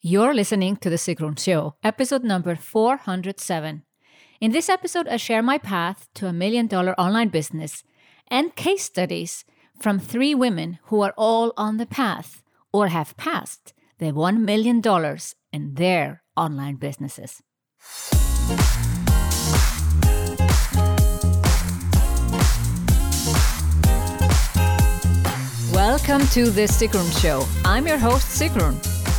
You're listening to The Sigrun Show, episode number 407. In this episode, I share my path to a million dollar online business and case studies from three women who are all on the path or have passed the $1 million in their online businesses. Welcome to The Sigrun Show. I'm your host, Sigrun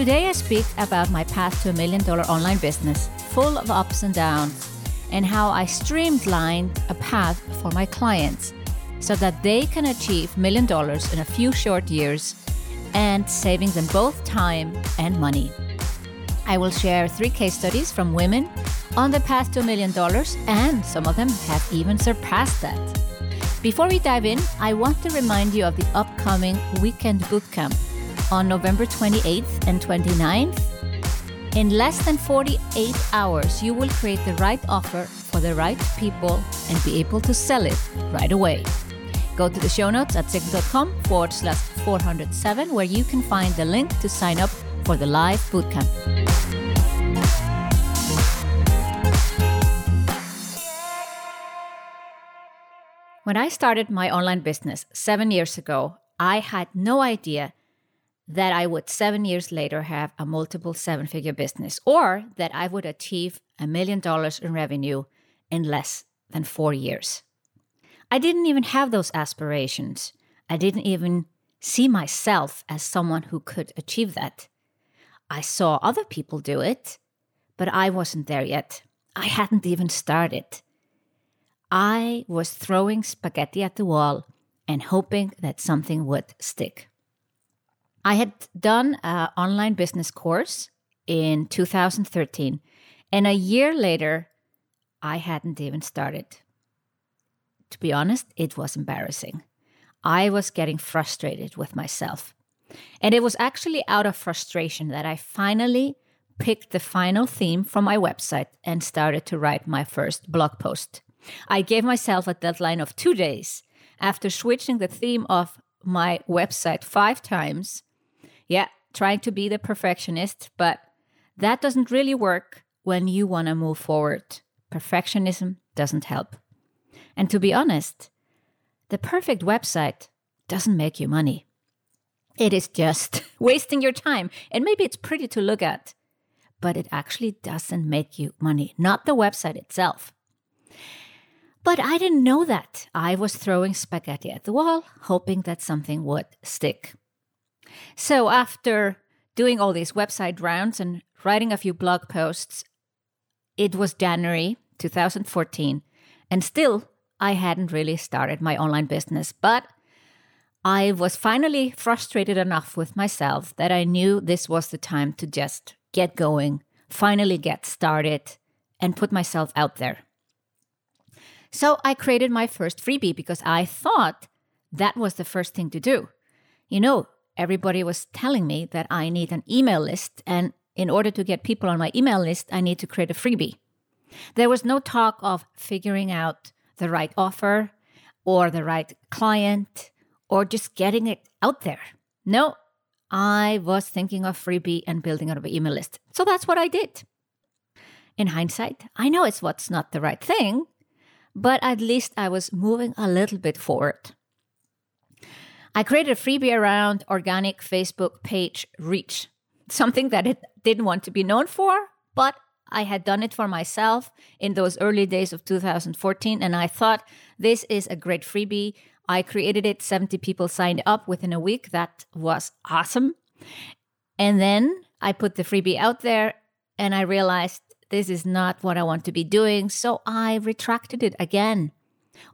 Today, I speak about my path to a million dollar online business, full of ups and downs, and how I streamlined a path for my clients so that they can achieve million dollars in a few short years and saving them both time and money. I will share three case studies from women on the path to a million dollars, and some of them have even surpassed that. Before we dive in, I want to remind you of the upcoming Weekend Bootcamp on November 28th and 29th. In less than 48 hours, you will create the right offer for the right people and be able to sell it right away. Go to the show notes at sigrun.com forward slash 407, where you can find the link to sign up for the live bootcamp. When I started my online business seven years ago, I had no idea that I would seven years later have a multiple seven figure business or that I would achieve a million dollars in revenue in less than four years. I didn't even have those aspirations. I didn't even see myself as someone who could achieve that. I saw other people do it, but I wasn't there yet. I hadn't even started. I was throwing spaghetti at the wall and hoping that something would stick. I had done an online business course in 2013, and a year later, I hadn't even started. To be honest, it was embarrassing. I was getting frustrated with myself. And it was actually out of frustration that I finally picked the final theme from my website and started to write my first blog post. I gave myself a deadline of two days. After switching the theme of my website five times, yeah, trying to be the perfectionist, but that doesn't really work when you want to move forward. Perfectionism doesn't help. And to be honest, the perfect website doesn't make you money. It is just wasting your time. And maybe it's pretty to look at, but it actually doesn't make you money, not the website itself. But I didn't know that. I was throwing spaghetti at the wall, hoping that something would stick. So after doing all these website rounds and writing a few blog posts, it was January 2014, and still I hadn't really started my online business, but I was finally frustrated enough with myself that I knew this was the time to just get going, finally get started, and put myself out there. So I created my first freebie because I thought that was the first thing to do. You know, everybody was telling me that I need an email list. And in order to get people on my email list, I need to create a freebie. There was no talk of figuring out the right offer or the right client or just getting it out there. No, I was thinking of freebie and building out an email list. So that's what I did. In hindsight, I know it's what's not the right thing, but at least I was moving a little bit forward. I created a freebie around organic Facebook page reach, something that it didn't want to be known for, but I had done it for myself in those early days of 2014, and I thought this is a great freebie. I created it, 70 people signed up within a week. That was awesome. And then I put the freebie out there, and I realized this is not what I want to be doing. So I retracted it again.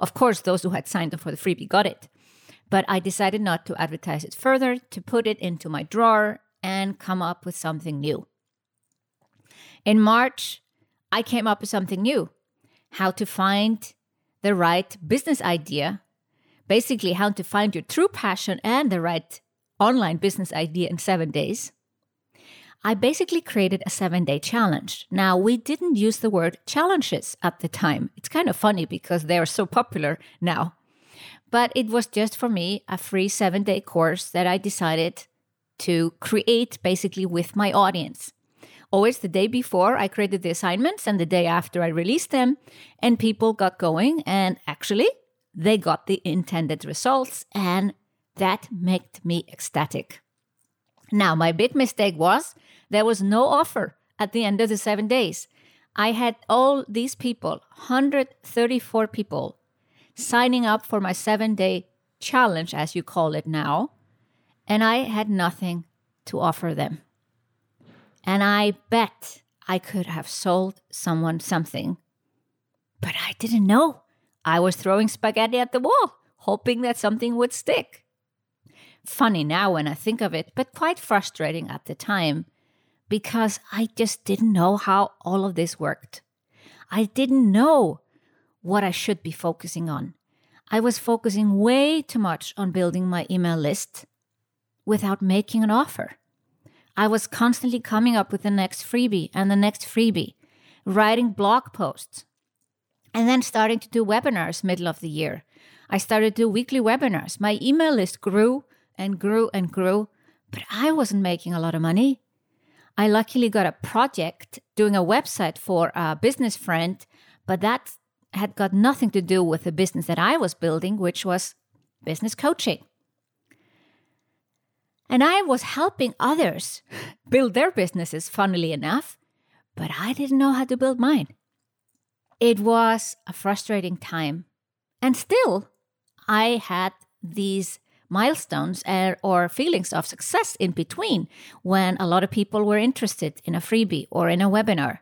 Of course, those who had signed up for the freebie got it. But I decided not to advertise it further, to put it into my drawer and come up with something new. In March, I came up with something new how to find the right business idea, basically, how to find your true passion and the right online business idea in seven days. I basically created a seven day challenge. Now, we didn't use the word challenges at the time. It's kind of funny because they're so popular now. But it was just for me a free seven day course that I decided to create basically with my audience. Always the day before I created the assignments and the day after I released them, and people got going. And actually, they got the intended results, and that made me ecstatic. Now, my big mistake was there was no offer at the end of the seven days. I had all these people, 134 people, signing up for my seven day challenge, as you call it now, and I had nothing to offer them. And I bet I could have sold someone something, but I didn't know. I was throwing spaghetti at the wall, hoping that something would stick. Funny now when I think of it, but quite frustrating at the time because I just didn't know how all of this worked. I didn't know what I should be focusing on. I was focusing way too much on building my email list without making an offer. I was constantly coming up with the next freebie and the next freebie, writing blog posts, and then starting to do webinars middle of the year. I started to do weekly webinars. My email list grew and grew and grew, but I wasn't making a lot of money. I luckily got a project doing a website for a business friend, but that had got nothing to do with the business that I was building, which was business coaching. And I was helping others build their businesses, funnily enough, but I didn't know how to build mine. It was a frustrating time. And still, I had these milestones or feelings of success in between when a lot of people were interested in a freebie or in a webinar,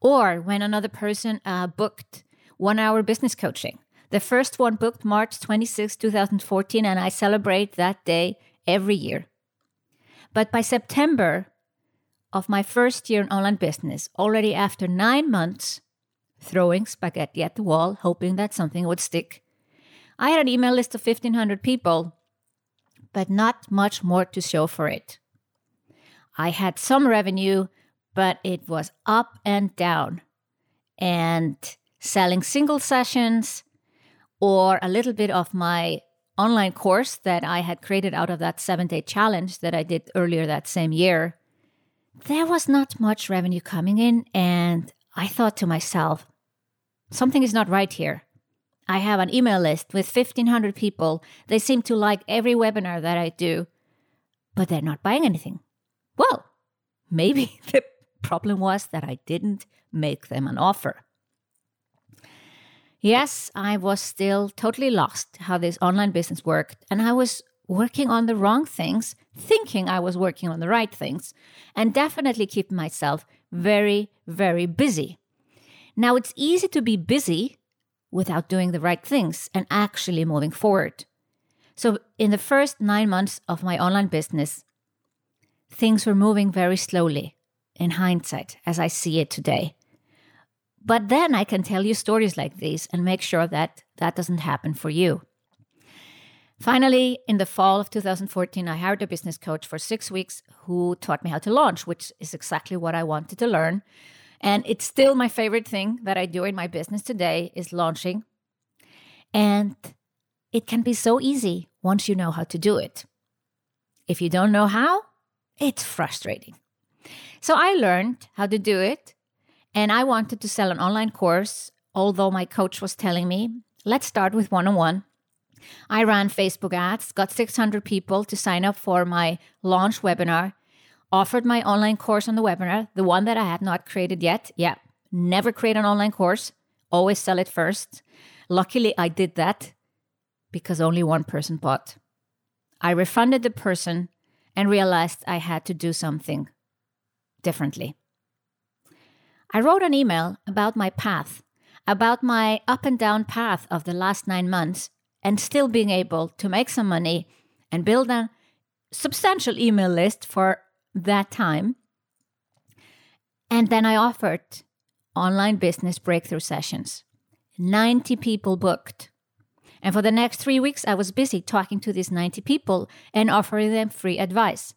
or when another person uh, booked one hour business coaching. The first one booked March 26, 2014, and I celebrate that day every year. But by September of my first year in online business, already after nine months throwing spaghetti at the wall, hoping that something would stick, I had an email list of 1,500 people but not much more to show for it. I had some revenue, but it was up and down. And selling single sessions or a little bit of my online course that I had created out of that seven day challenge that I did earlier that same year, there was not much revenue coming in. And I thought to myself, something is not right here. I have an email list with 1500 people. They seem to like every webinar that I do, but they're not buying anything. Well, maybe the problem was that I didn't make them an offer. Yes, I was still totally lost how this online business worked, and I was working on the wrong things, thinking I was working on the right things, and definitely keeping myself very, very busy. Now, it's easy to be busy without doing the right things and actually moving forward. So, in the first nine months of my online business, things were moving very slowly in hindsight as I see it today. But then I can tell you stories like these and make sure that that doesn't happen for you. Finally, in the fall of 2014, I hired a business coach for six weeks who taught me how to launch, which is exactly what I wanted to learn. And it's still my favorite thing that I do in my business today is launching. And it can be so easy once you know how to do it. If you don't know how, it's frustrating. So I learned how to do it and I wanted to sell an online course, although my coach was telling me, let's start with one on one. I ran Facebook ads, got 600 people to sign up for my launch webinar, offered my online course on the webinar, the one that I had not created yet. Yeah, never create an online course, always sell it first. Luckily, I did that because only one person bought. I refunded the person and realized I had to do something differently. I wrote an email about my path, about my up and down path of the last nine months, and still being able to make some money and build a substantial email list for that time. And then I offered online business breakthrough sessions. 90 people booked. And for the next three weeks, I was busy talking to these 90 people and offering them free advice.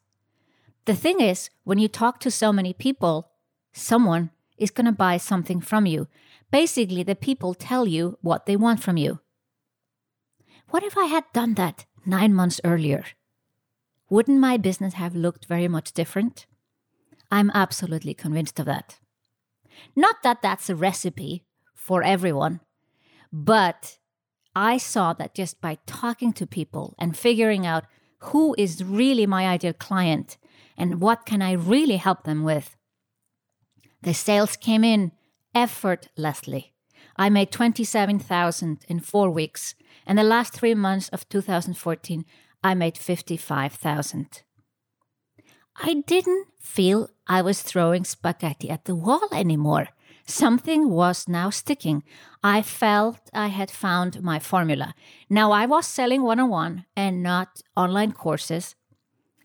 The thing is, when you talk to so many people, someone is going to buy something from you. Basically, the people tell you what they want from you. What if I had done that nine months earlier? Wouldn't my business have looked very much different? I'm absolutely convinced of that. Not that that's a recipe for everyone, but I saw that just by talking to people and figuring out who is really my ideal client and what can I really help them with, the sales came in effortlessly. I made 27,000 in 4 weeks, and the last 3 months of 2014 I made 55,000. I didn't feel I was throwing spaghetti at the wall anymore. Something was now sticking. I felt I had found my formula. Now I was selling one on one and not online courses,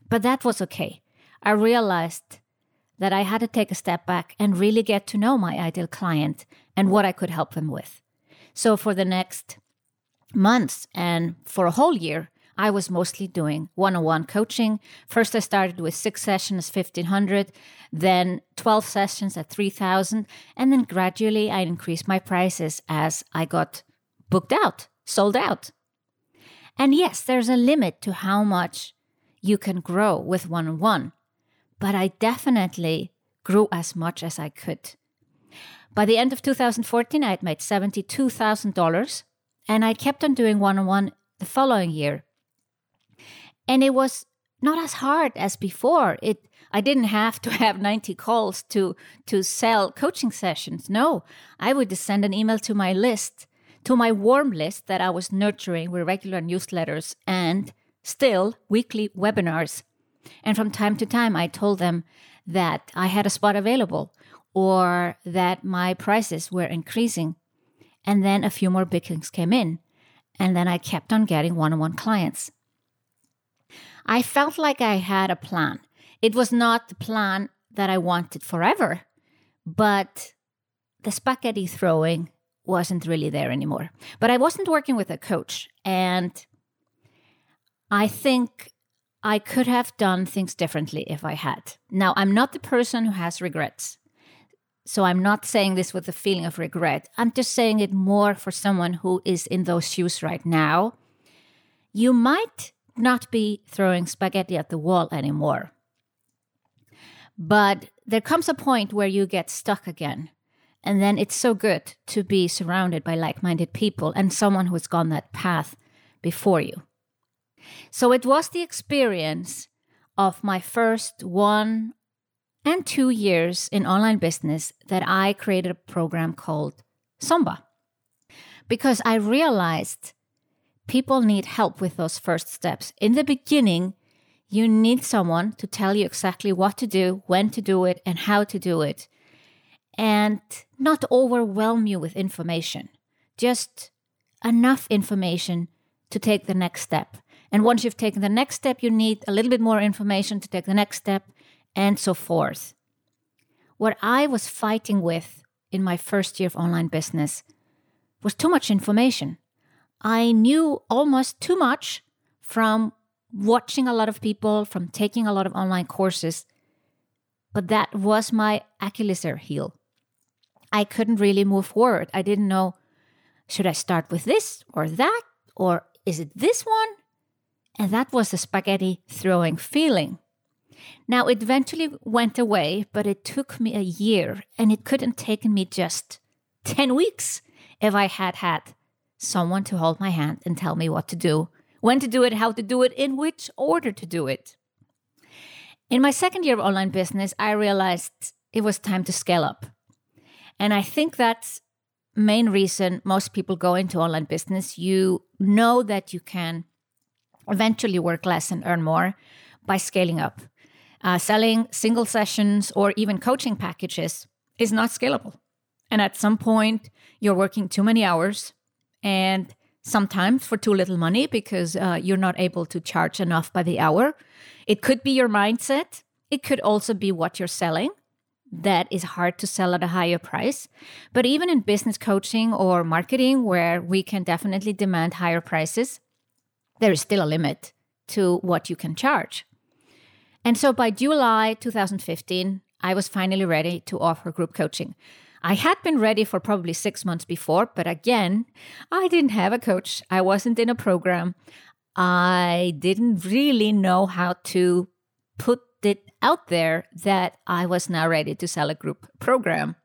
but that was okay. I realized that I had to take a step back and really get to know my ideal client and what I could help them with. So for the next months and for a whole year, I was mostly doing one on one coaching. First, I started with six sessions, 1500, then 12 sessions at 3000. And then gradually I increased my prices as I got booked out, sold out. And yes, there's a limit to how much you can grow with one on one, but I definitely grew as much as I could. By the end of 2014, I had made $72,000 and I kept on doing one on one the following year. And it was not as hard as before. It i didn't have to have 90 calls to to sell coaching sessions. No i would just send an email to my list to my warm list that i was nurturing with regular newsletters and still weekly webinars and from time to time i told them that i had a spot available or that my prices were increasing and then a few more bookings came in and then i kept on getting one-on-one clients I felt like I had a plan. It was not the plan that I wanted forever, but the spaghetti throwing wasn't really there anymore. But I wasn't working with a coach, and I think I could have done things differently if I had. Now, I'm not the person who has regrets. So I'm not saying this with a feeling of regret. I'm just saying it more for someone who is in those shoes right now. You might not be throwing spaghetti at the wall anymore. But there comes a point where you get stuck again. And then it's so good to be surrounded by like minded people and someone who's gone that path before you. So it was the experience of my first one and two years in online business that I created a program called Somba. Because I realized people need help with those first steps. In the beginning, you need someone to tell you exactly what to do, when to do it, and how to do it, and not overwhelm you with information. Just enough information to take the next step. And once you've taken the next step, you need a little bit more information to take the next step, and so forth. What I was fighting with in my first year of online business was too much information. I knew almost too much from watching a lot of people, from taking a lot of online courses. But that was my Achilles heel. I couldn't really move forward. I didn't know should I start with this or that, or is it this one? And that was the spaghetti throwing feeling. Now, it eventually went away, but it took me a year, and it couldn't have taken me just 10 weeks if I had had someone to hold my hand and tell me what to do, when to do it, how to do it, in which order to do it. In my second year of online business, I realized it was time to scale up. And I think that's main reason most people go into online business. You know that you can eventually work less and earn more by scaling up. Uh, selling single sessions or even coaching packages is not scalable. And at some point, you're working too many hours and sometimes for too little money because uh, you're not able to charge enough by the hour. It could be your mindset. It could also be what you're selling that is hard to sell at a higher price. But even in business coaching or marketing, where we can definitely demand higher prices, there is still a limit to what you can charge. And so by July 2015, I was finally ready to offer group coaching. I had been ready for probably six months before, but again, I didn't have a coach. I wasn't in a program. I didn't really know how to put it out there that I was now ready to sell a group program.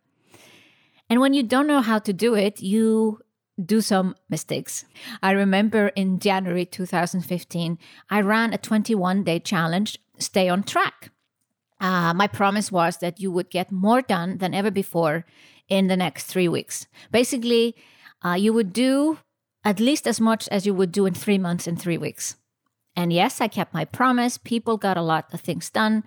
And when you don't know how to do it, you do some mistakes. I remember in January 2015, I ran a 21 day challenge, Stay on Track. Uh, my promise was that you would get more done than ever before in the next three weeks. Basically, uh, you would do at least as much as you would do in three months in three weeks. And yes, I kept my promise. People got a lot of things done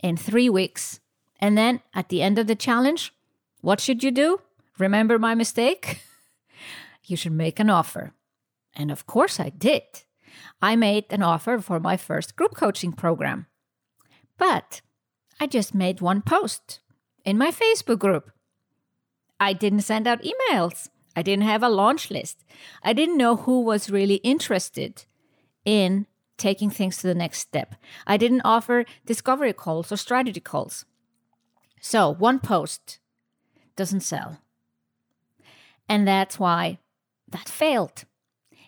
in three weeks. And then at the end of the challenge, what should you do? Remember my mistake? you should make an offer. And of course, I did. I made an offer for my first group coaching program. But I just made one post in my Facebook group. I didn't send out emails. I didn't have a launch list. I didn't know who was really interested in taking things to the next step. I didn't offer discovery calls or strategy calls. So, one post doesn't sell. And that's why that failed.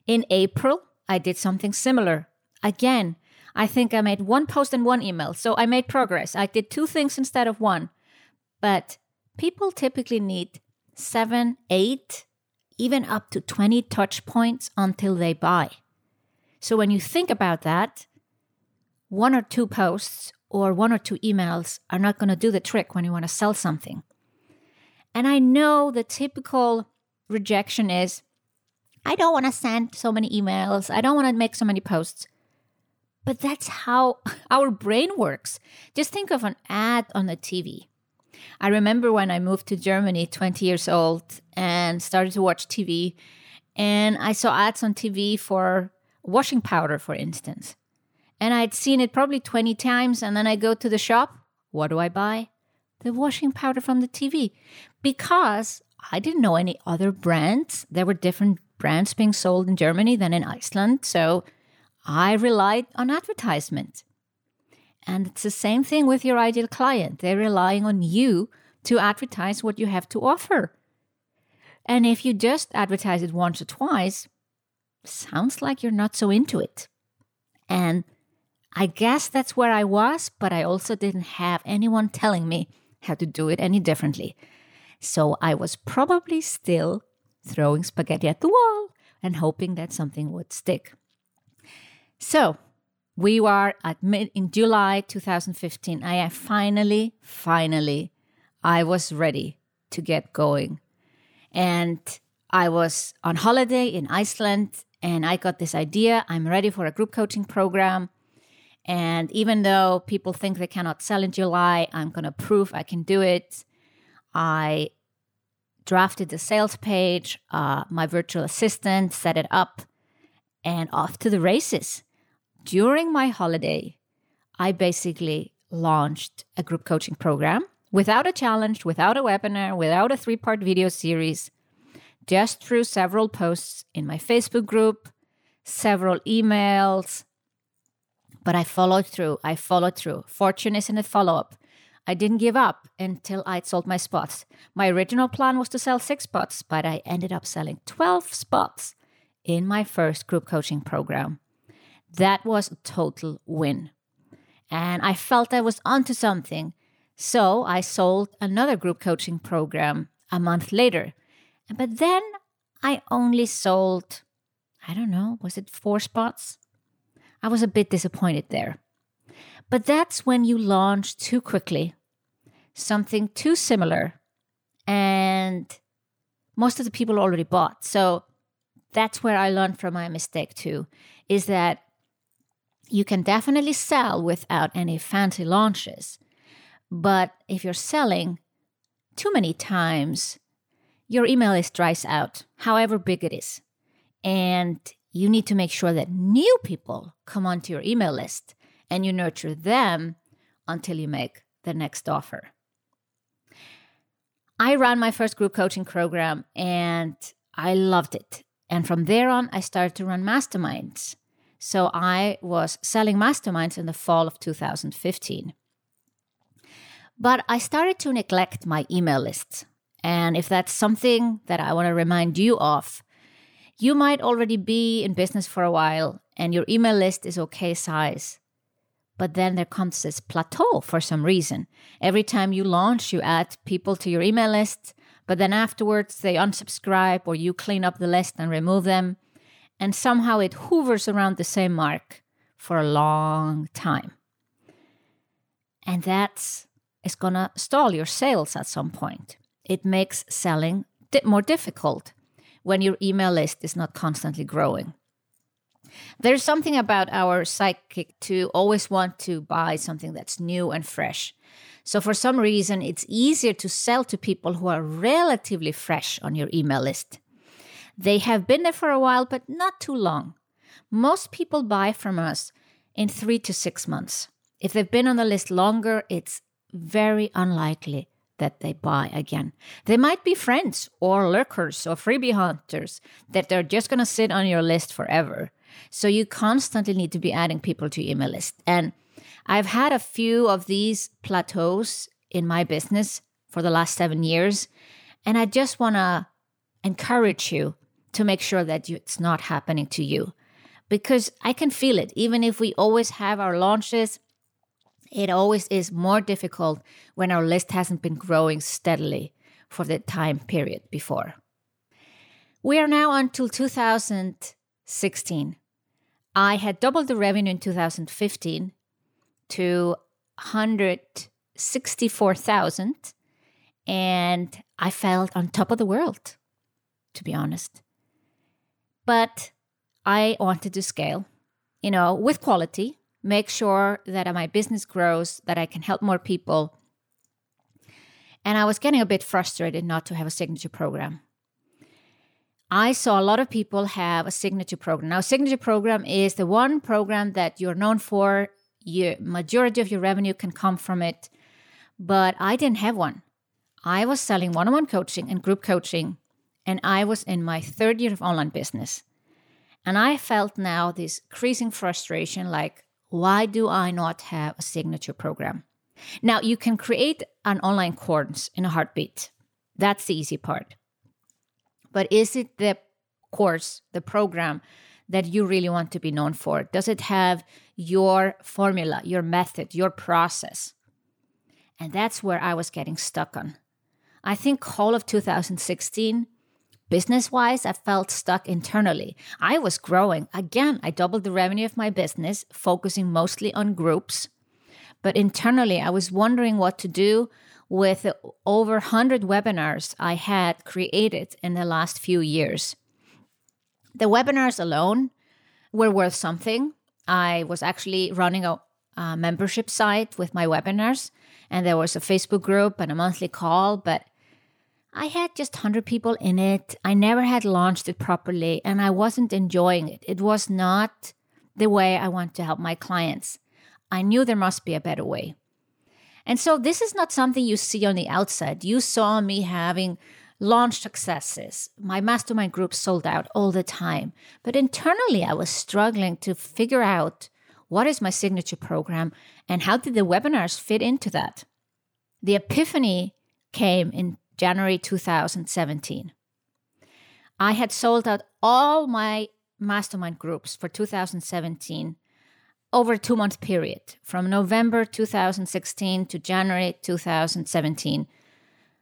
In April, I did something similar. Again, I think I made one post and one email. So I made progress. I did two things instead of one. But people typically need seven, eight, even up to 20 touch points until they buy. So when you think about that, one or two posts or one or two emails are not going to do the trick when you want to sell something. And I know the typical rejection is I don't want to send so many emails, I don't want to make so many posts. But that's how our brain works. Just think of an ad on the TV. I remember when I moved to Germany, 20 years old, and started to watch TV, and I saw ads on TV for washing powder, for instance. And I'd seen it probably 20 times, and then I go to the shop. What do I buy? The washing powder from the TV. Because I didn't know any other brands. There were different brands being sold in Germany than in Iceland. So I relied on advertisement. And it's the same thing with your ideal client. They're relying on you to advertise what you have to offer. And if you just advertise it once or twice, sounds like you're not so into it. And I guess that's where I was, but I also didn't have anyone telling me how to do it any differently. So I was probably still throwing spaghetti at the wall and hoping that something would stick. So we were at mid in July 2015. I finally, finally, I was ready to get going. And I was on holiday in Iceland and I got this idea. I'm ready for a group coaching program. And even though people think they cannot sell in July, I'm going to prove I can do it. I drafted the sales page, uh, my virtual assistant set it up, and off to the races. During my holiday, I basically launched a group coaching program without a challenge, without a webinar, without a three part video series just through several posts in my Facebook group, several emails. But I followed through. I followed through. Fortune is in the follow up. I didn't give up until I'd sold my spots. My original plan was to sell six spots, but I ended up selling 12 spots in my first group coaching program. That was a total win. And I felt I was onto something. So I sold another group coaching program a month later but then I only sold, I don't know, was it four spots? I was a bit disappointed there. But that's when you launch too quickly, something too similar, and most of the people already bought. So that's where I learned from my mistake too, is that you can definitely sell without any fancy launches. But if you're selling too many times, your email list dries out, however big it is. And you need to make sure that new people come onto your email list and you nurture them until you make the next offer. I ran my first group coaching program and I loved it. And from there on, I started to run masterminds. So I was selling masterminds in the fall of 2015. But I started to neglect my email list. And if that's something that I want to remind you of, you might already be in business for a while and your email list is okay size. But then there comes this plateau for some reason. Every time you launch, you add people to your email list, but then afterwards they unsubscribe or you clean up the list and remove them. And somehow it hovers around the same mark for a long time. And that's is going to stall your sales at some point. It makes selling di- more difficult when your email list is not constantly growing. There's something about our psychic to always want to buy something that's new and fresh. So, for some reason, it's easier to sell to people who are relatively fresh on your email list. They have been there for a while, but not too long. Most people buy from us in three to six months. If they've been on the list longer, it's very unlikely that they buy again. They might be friends or lurkers or freebie hunters that they're just going to sit on your list forever. So you constantly need to be adding people to your email list. And I've had a few of these plateaus in my business for the last seven years. And I just want to encourage you to make sure that you, it's not happening to you because I can feel it. Even if we always have our launches, it always is more difficult when our list hasn't been growing steadily for the time period before. We are now until 2016. I had doubled the revenue in 2015 to 164,000 and I felt on top of the world to be honest. But I wanted to scale, you know, with quality make sure that my business grows, that I can help more people. And I was getting a bit frustrated not to have a signature program. I saw a lot of people have a signature program. Now, signature program is the one program that you're known for. Your majority of your revenue can come from it, but I didn't have one. I was selling one-on-one coaching and group coaching, and I was in my third year of online business. And I felt now this increasing frustration like, why do I not have a signature program? Now, you can create an online course in a heartbeat. That's the easy part. But is it the course, the program that you really want to be known for? Does it have your formula, your method, your process? And that's where I was getting stuck on. I think all of 2016 Business wise, I felt stuck internally. I was growing. Again, I doubled the revenue of my business, focusing mostly on groups. But internally, I was wondering what to do with over 100 webinars I had created in the last few years. The webinars alone were worth something. I was actually running a, a membership site with my webinars, and there was a Facebook group and a monthly call, but I had just 100 people in it. I never had launched it properly and I wasn't enjoying it. It was not the way I want to help my clients. I knew there must be a better way. And so this is not something you see on the outside. You saw me having launch successes. My mastermind group sold out all the time. But internally, I was struggling to figure out what is my signature program and how did the webinars fit into that. The epiphany came in January 2017. I had sold out all my mastermind groups for 2017 over a two month period from November 2016 to January 2017.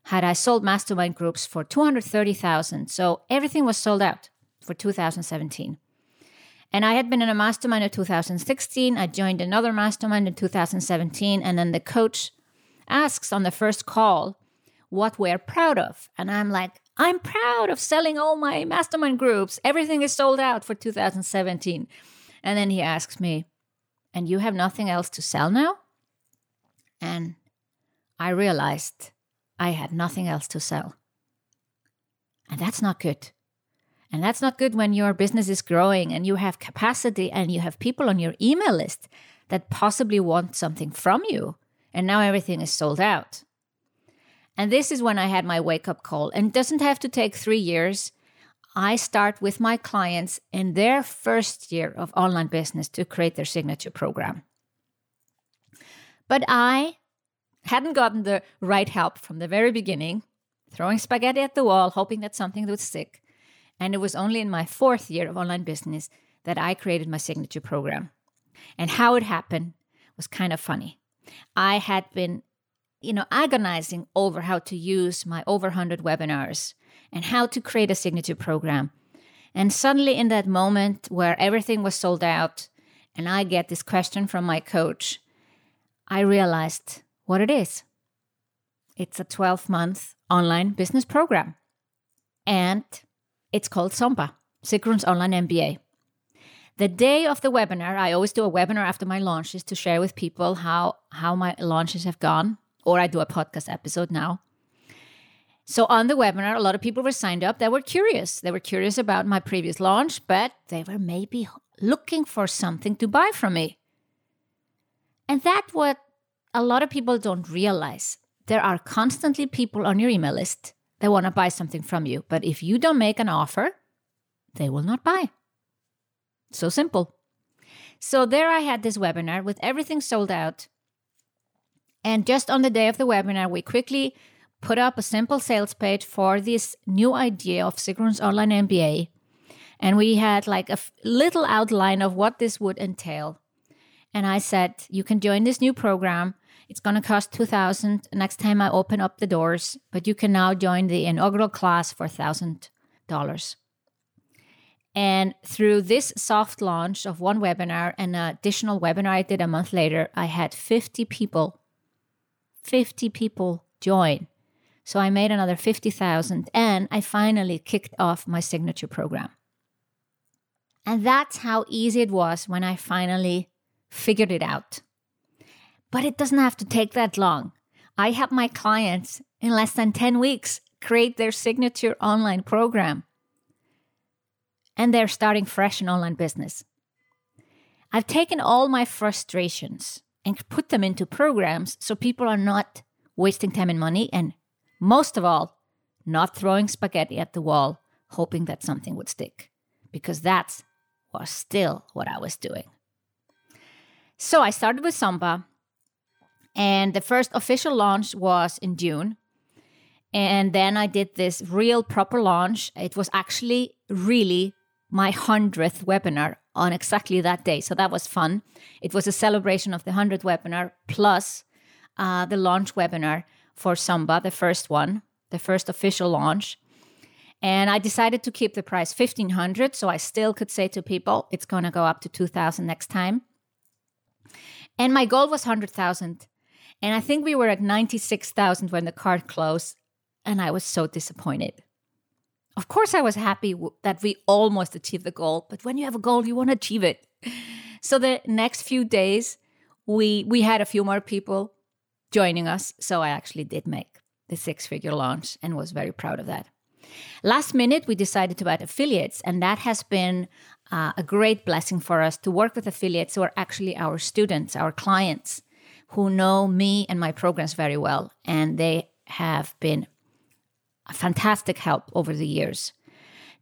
Had I sold mastermind groups for 230,000. So everything was sold out for 2017. And I had been in a mastermind in 2016. I joined another mastermind in 2017. And then the coach asks on the first call, what we're proud of. And I'm like, I'm proud of selling all my mastermind groups. Everything is sold out for 2017. And then he asks me, And you have nothing else to sell now? And I realized I had nothing else to sell. And that's not good. And that's not good when your business is growing and you have capacity and you have people on your email list that possibly want something from you. And now everything is sold out. And this is when I had my wake up call. And it doesn't have to take three years. I start with my clients in their first year of online business to create their signature program. But I hadn't gotten the right help from the very beginning, throwing spaghetti at the wall, hoping that something would stick. And it was only in my fourth year of online business that I created my signature program. And how it happened was kind of funny. I had been, you know, agonizing over how to use my over 100 webinars and how to create a signature program. And suddenly, in that moment where everything was sold out, and I get this question from my coach, I realized what it is. It's a 12 month online business program, and it's called SOMBA, Sigrun's Online MBA. The day of the webinar, I always do a webinar after my launches to share with people how, how my launches have gone, or I do a podcast episode now. So on the webinar, a lot of people were signed up that were curious. They were curious about my previous launch, but they were maybe looking for something to buy from me. And that's what a lot of people don't realize. There are constantly people on your email list that want to buy something from you. But if you don't make an offer, they will not buy. So simple. So there I had this webinar with everything sold out. And just on the day of the webinar, we quickly put up a simple sales page for this new idea of Sigrun's online MBA. And we had like a f- little outline of what this would entail. And I said, you can join this new program. It's going to cost 2000 next time I open up the doors, but you can now join the inaugural class for $1000. And through this soft launch of one webinar and an additional webinar I did a month later, I had 50 people, 50 people join so I made another 50,000 and I finally kicked off my signature program. And that's how easy it was when I finally figured it out. But it doesn't have to take that long. I help my clients in less than 10 weeks create their signature online program. And they're starting fresh in online business. I've taken all my frustrations and put them into programs so people are not wasting time and money and most of all, not throwing spaghetti at the wall, hoping that something would stick, because that's was still what I was doing. So I started with SOMBA, and the first official launch was in June. And then I did this real proper launch. It was actually really my 100th webinar on exactly that day. So that was fun. It was a celebration of the 100th webinar plus uh, the launch webinar for SOMBA, the first one, the first official launch. And I decided to keep the price 1500 so I still could say to people it's going to go up to 2000 next time. And my goal was 100,000. And I think we were at 96,000 when the card closed and I was so disappointed. Of course I was happy w- that we almost achieved the goal, but when you have a goal you want to achieve it. So the next few days we we had a few more people joining us. So I actually did make the six figure launch and was very proud of that. Last minute, we decided to add affiliates, and that has been uh, a great blessing for us to work with affiliates who are actually our students, our clients, who know me and my programs very well. And they have been a fantastic help over the years.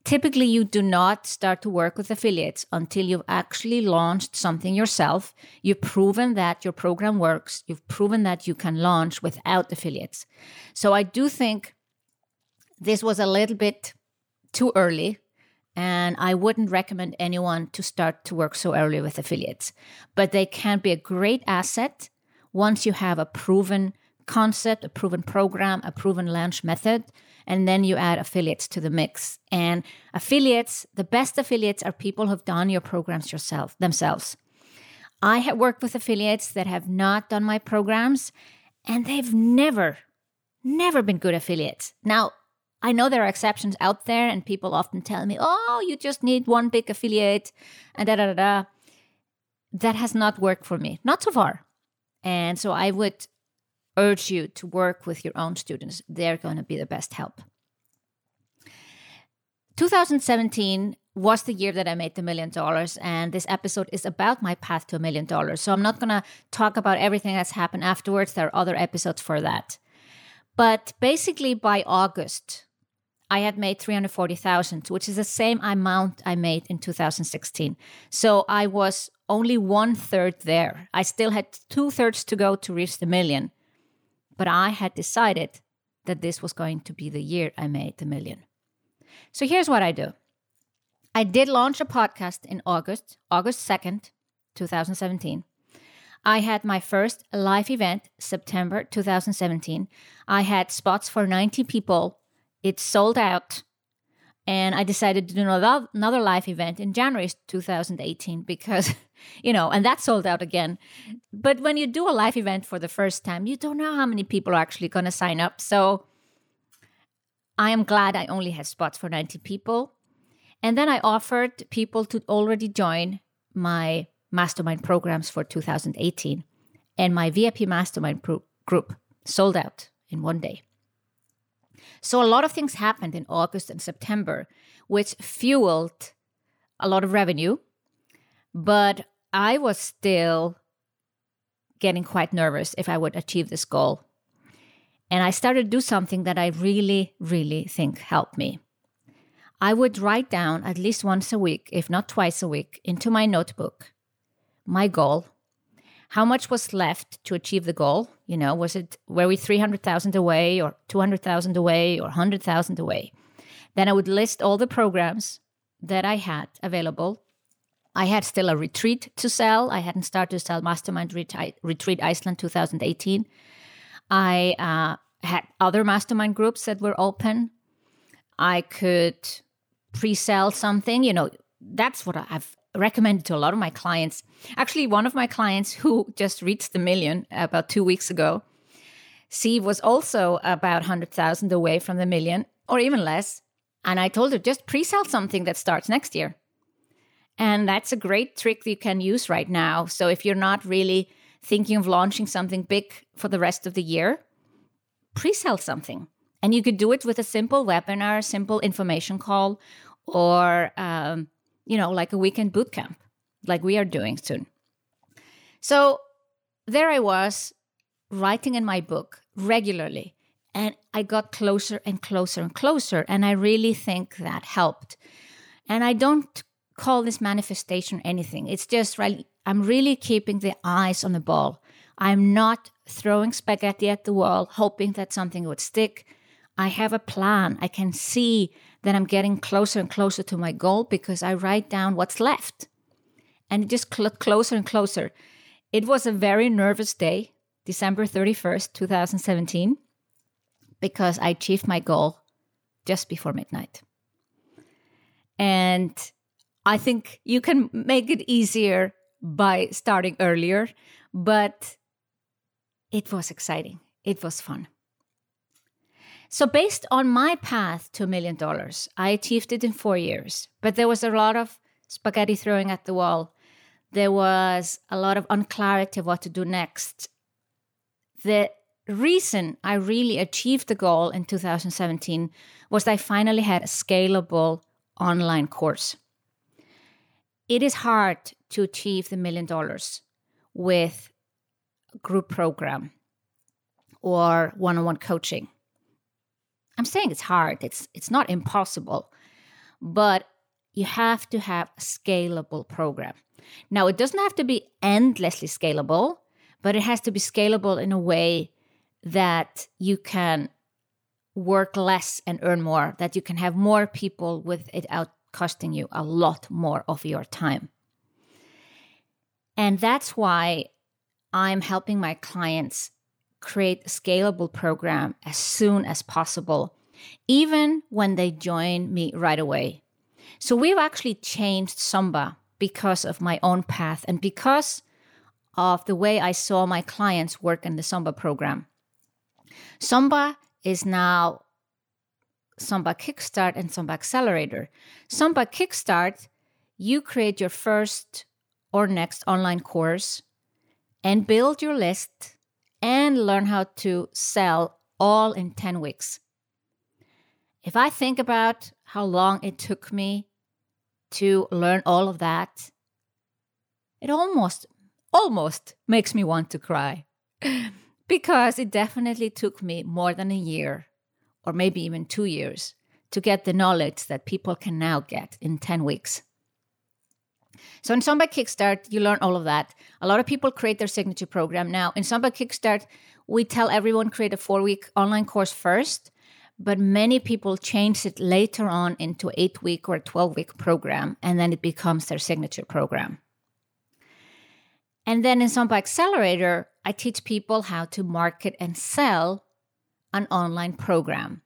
Typically, you do not start to work with affiliates until you've actually launched something yourself. You've proven that your program works. You've proven that you can launch without affiliates. So I do think this was a little bit too early. And I wouldn't recommend anyone to start to work so early with affiliates. But they can be a great asset once you have a proven concept, a proven program, a proven launch method and then you add affiliates to the mix. And affiliates, the best affiliates are people who've done your programs yourself themselves. I have worked with affiliates that have not done my programs and they've never, never been good affiliates. Now, I know there are exceptions out there, and people often tell me, oh, you just need one big affiliate, and da da da da. That has not worked for me, not so far. And so I would urge you to work with your own students. They're going to be the best help. 2017 was the year that I made the million dollars, and this episode is about my path to a million dollars. So I'm not going to talk about everything that's happened afterwards. There are other episodes for that. But basically, by August, I had made 340,000, which is the same amount I made in 2016. So I was only one third there. I still had two thirds to go to reach the million. But I had decided that this was going to be the year I made the million. So here's what I do I did launch a podcast in August, August 2nd, 2017. I had my first live event September 2017. I had spots for 90 people. It sold out. And I decided to do another, another live event in January 2018 because, you know, and that sold out again. But when you do a live event for the first time, you don't know how many people are actually going to sign up. So I am glad I only had spots for 90 people. And then I offered people to already join my mastermind programs for 2018. And my VIP mastermind pro- group sold out in one day. So a lot of things happened in August and September, which fueled a lot of revenue. But I was still getting quite nervous if I would achieve this goal. And I started to do something that I really, really think helped me. I would write down at least once a week, if not twice a week, into my notebook my goal, how much was left to achieve the goal. You know, was it were we 300,000 away or 200,000 away or 100,000 away? Then I would list all the programs that I had available. I had still a retreat to sell. I hadn't started to sell Mastermind Retreat Iceland 2018. I uh, had other mastermind groups that were open. I could pre sell something. You know, that's what I've recommended to a lot of my clients. Actually, one of my clients who just reached the million about two weeks ago, she was also about 100,000 away from the million or even less. And I told her just pre sell something that starts next year. And that's a great trick you can use right now. So if you're not really thinking of launching something big for the rest of the year, pre sell something. And you could do it with a simple webinar, simple information call, or um, you know, like a weekend boot camp, like we are doing soon. So there I was writing in my book regularly. And I got closer and closer and closer. And I really think that helped. And I don't call this manifestation anything. It's just really, I'm really keeping the eyes on the ball. I'm not throwing spaghetti at the wall, hoping that something would stick. I have a plan. I can see that I'm getting closer and closer to my goal because I write down what's left. And it just cl- closer and closer. It was a very nervous day, December 31st, 2017, because I achieved my goal just before midnight. And I think you can make it easier by starting earlier, but it was exciting. It was fun. So, based on my path to a million dollars, I achieved it in four years. But there was a lot of spaghetti throwing at the wall. There was a lot of unclarity of what to do next. The reason I really achieved the goal in 2017 was I finally had a scalable online course. It is hard to achieve the million dollars with group program or one on one coaching I'm saying it's hard. It's it's not impossible, but you have to have a scalable program. Now, it doesn't have to be endlessly scalable, but it has to be scalable in a way that you can work less and earn more, that you can have more people without costing you a lot more of your time. And that's why I'm helping my clients create a scalable program as soon as possible, even when they join me right away. So we've actually changed SOMBA because of my own path and because of the way I saw my clients work in the SOMBA program. SOMBA is now SOMBA Kickstart and SOMBA Accelerator. SOMBA Kickstart, you create your first or next online course and build your list and learn how to sell all in 10 weeks. If I think about how long it took me to learn all of that, it almost, almost makes me want to cry. because it definitely took me more than a year or maybe even two years to get the knowledge that people can now get in 10 weeks. So in SOMBA Kickstart, you learn all of that. A lot of people create their signature program. Now, in SOMBA Kickstart, we tell everyone create a four week online course first, but many people change it later on into eight week or 12 week program, and then it becomes their signature program. And then in SOMBA Accelerator, I teach people how to market and sell an online program.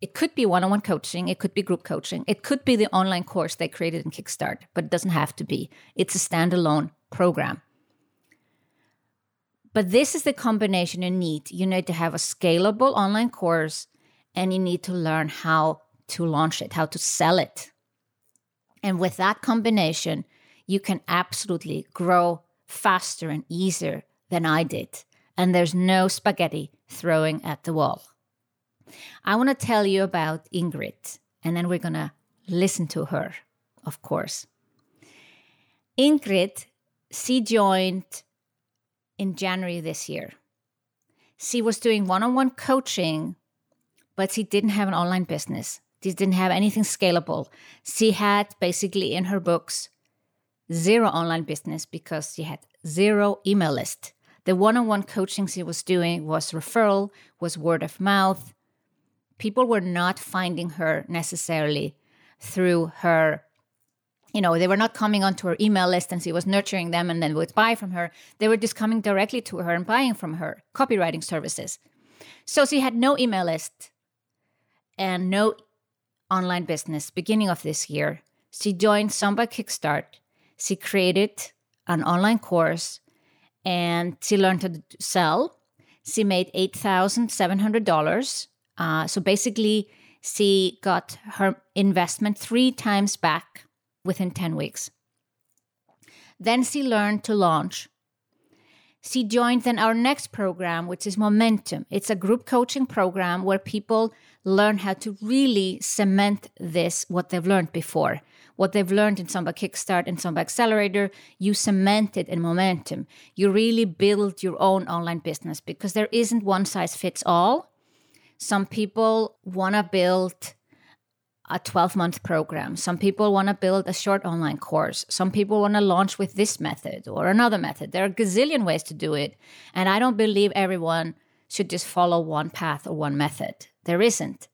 It could be one on one coaching, it could be group coaching, it could be the online course they created in Kickstart, but it doesn't have to be. It's a standalone program. But this is the combination you need. You need to have a scalable online course and you need to learn how to launch it, how to sell it. And with that combination, you can absolutely grow faster and easier than I did. And there's no spaghetti throwing at the wall. I want to tell you about Ingrid, and then we're going to listen to her, of course. Ingrid, she joined in January this year. She was doing one on one coaching, but she didn't have an online business. She didn't have anything scalable. She had basically in her books zero online business because she had zero email list. The one on one coaching she was doing was referral, was word of mouth, people were not finding her necessarily through her you know they were not coming onto her email list and she was nurturing them and then would buy from her. They were just coming directly to her and buying from her copywriting services. So she had no email list and no online business beginning of this year. She joined SOMBA kickstart. She created an online course and she learned to sell she made $8700 uh, so basically, she got her investment three times back within 10 weeks. Then she learned to launch. She joined then our next program, which is Momentum. It's a group coaching program where people learn how to really cement this, what they've learned before. What they've learned in SOMBA Kickstart and SOMBA Accelerator, you cement it in Momentum. You really build your own online business because there isn't one size fits all. Some people want to build a 12 month program. Some people want to build a short online course. Some people want to launch with this method or another method. There are gazillion ways to do it. And I don't believe everyone should just follow one path or one method. There isn't.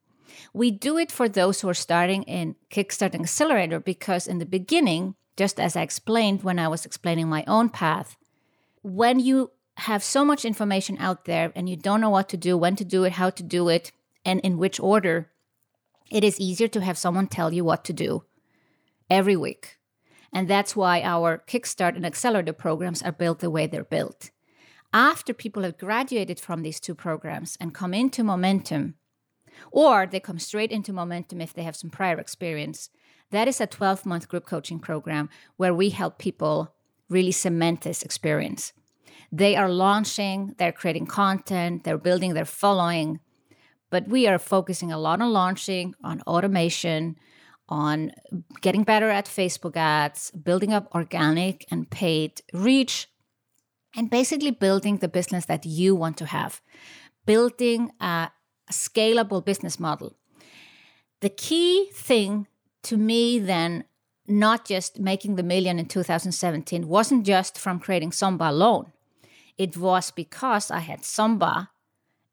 We do it for those who are starting in Kickstarter Accelerator because in the beginning, just as I explained when I was explaining my own path, when you have so much information out there and you don't know what to do, when to do it, how to do it, and in which order, it is easier to have someone tell you what to do every week. And that's why our Kickstart and Accelerator programs are built the way they're built. After people have graduated from these two programs and come into momentum, or they come straight into momentum if they have some prior experience, that is a 12 month group coaching program where we help people really cement this experience. They are launching, they're creating content, they're building their following. But we are focusing a lot on launching, on automation, on getting better at Facebook ads, building up organic and paid reach, and basically building the business that you want to have, building a, a scalable business model. The key thing to me then not just making the million in 2017 wasn't just from creating SOMBA alone. It was because I had SOMBA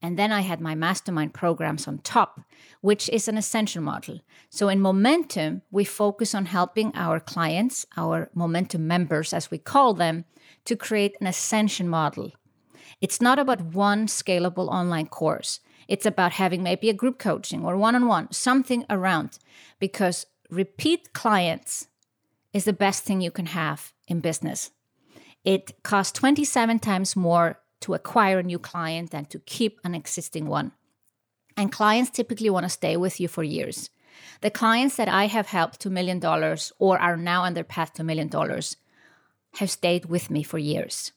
and then I had my mastermind programs on top, which is an ascension model. So in Momentum, we focus on helping our clients, our Momentum members, as we call them, to create an ascension model. It's not about one scalable online course. It's about having maybe a group coaching or one on one, something around, because repeat clients is the best thing you can have in business. It costs 27 times more to acquire a new client than to keep an existing one. And clients typically want to stay with you for years. The clients that I have helped to million dollars or are now on their path to million dollars have stayed with me for years.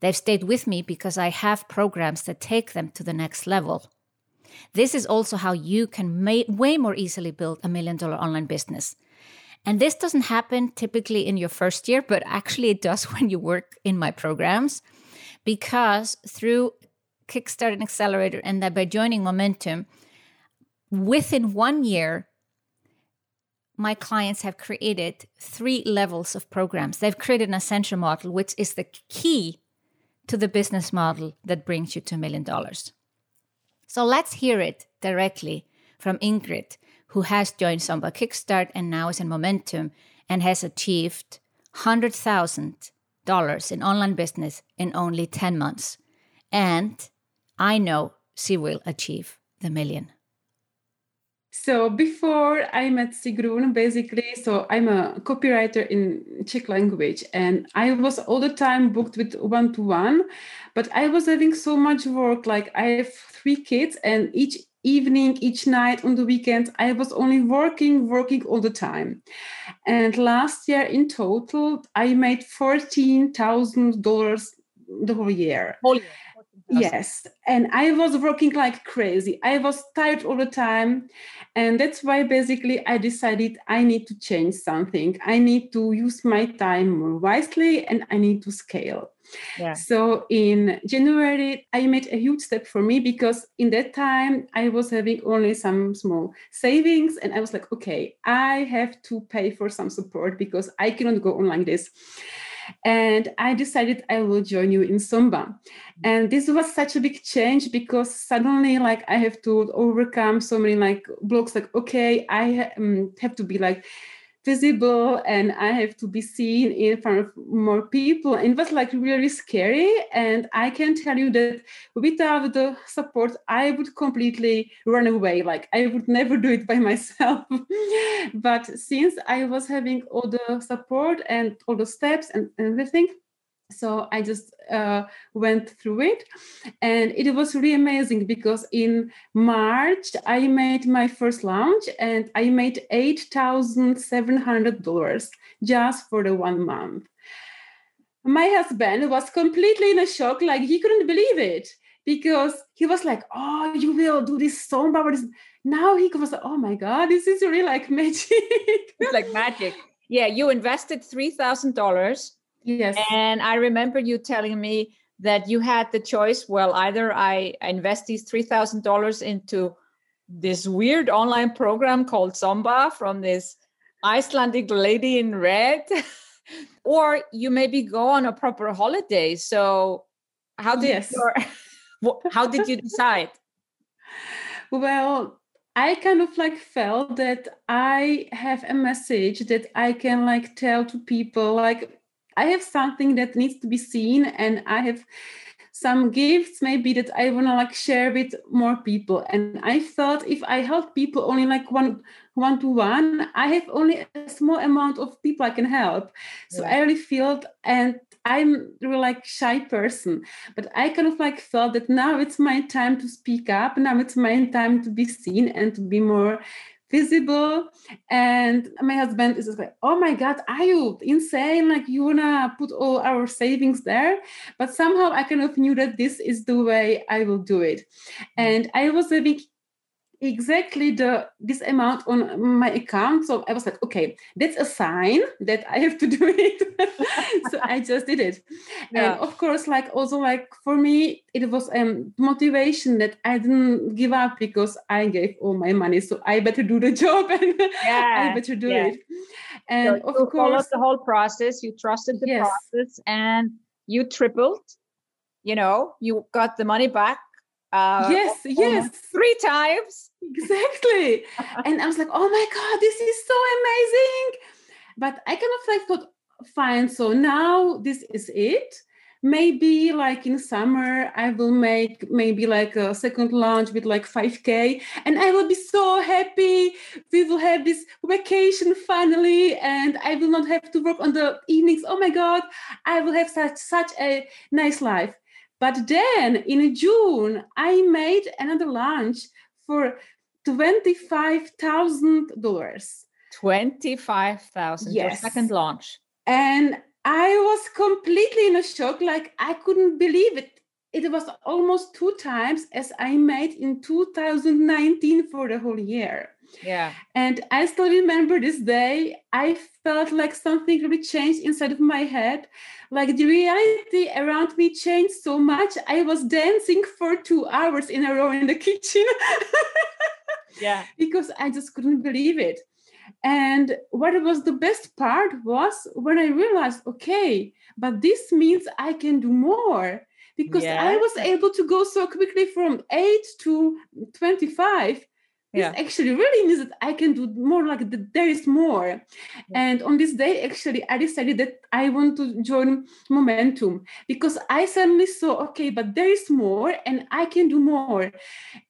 They've stayed with me because I have programs that take them to the next level. This is also how you can may, way more easily build a million dollar online business and this doesn't happen typically in your first year, but actually it does when you work in my programs because through Kickstart and Accelerator and that by joining Momentum, within one year, my clients have created three levels of programs. They've created an Ascension model, which is the key to the business model that brings you to a million dollars. So let's hear it directly from Ingrid, who has joined SOMBA Kickstart and now is in Momentum and has achieved $100,000 in online business in only 10 months. And I know she will achieve the million. So before I met Sigrun, basically, so I'm a copywriter in Czech language, and I was all the time booked with one to one, but I was having so much work. Like I have three kids, and each evening, each night on the weekends, I was only working, working all the time. And last year in total, I made fourteen thousand dollars the whole year. Whole year. Yes. And I was working like crazy. I was tired all the time. And that's why basically I decided I need to change something. I need to use my time more wisely and I need to scale. Yeah. So in January, I made a huge step for me because in that time I was having only some small savings and I was like, okay, I have to pay for some support because I cannot go on like this and I decided I will join you in SOMBA. And this was such a big change because suddenly, like, I have to overcome so many like blocks. Like, okay, I um, have to be like visible and I have to be seen in front of more people. And it was like really scary. And I can tell you that without the support, I would completely run away. Like I would never do it by myself. but since I was having all the support and all the steps and everything, so i just uh, went through it. And it was really amazing because in march i made my first launch and i made $8700 just for the one month. My husband was completely in a shock like he couldn't believe it because he was like oh you will do this so much now he was oh my god this is really like magic. It's like magic. Yeah you invested $3000 Yes. And I remember you telling me that you had the choice well, either I invest these $3,000 into this weird online program called SOMBA from this Icelandic lady in red, or you maybe go on a proper holiday. So, how did yes. your, how did you decide? Well, I kind of like felt that I have a message that I can like tell to people like I have something that needs to be seen and I have some gifts maybe that I want to like share with more people. And I thought if I help people only like one one to one, I have only a small amount of people I can help. So yeah. I really feel and I'm really like shy person, but I kind of like felt that now it's my time to speak up. Now it's my time to be seen and to be more visible. And my husband is like, oh my God, are you insane? Like you wanna put all our savings there? But somehow I kind of knew that this is the way I will do it. Mm. And I was having exactly the this amount on my account so i was like okay that's a sign that i have to do it so i just did it yeah. and of course like also like for me it was um motivation that i didn't give up because i gave all my money so i better do the job and yeah. i better do yeah. it and so of course followed the whole process you trusted the yes. process and you tripled you know you got the money back uh, yes, yes. Three times. Exactly. and I was like, oh my God, this is so amazing. But I kind of like thought, fine, so now this is it. Maybe like in summer, I will make maybe like a second launch with like 5K, and I will be so happy. We will have this vacation finally, and I will not have to work on the evenings. Oh my God, I will have such such a nice life. But then in June, I made another launch for $25,000. 25,000 yes. second launch. And I was completely in a shock. Like I couldn't believe it. it was almost two times as I made in 2019 for the whole year. Yeah. And I still remember this day. I felt like something really changed inside of my head. Like the reality around me changed so much. I was dancing for two hours in a row in the kitchen. yeah. Because I just couldn't believe it. And what was the best part was when I realized, okay, but this means I can do more because. I was able to go so quickly from 8 to 25 yeah. this actually really means that I can do more like the, there is more. Yeah. And on this day, actually, I decided that I want to join Momentum because I suddenly saw, okay, but there is more and I can do more.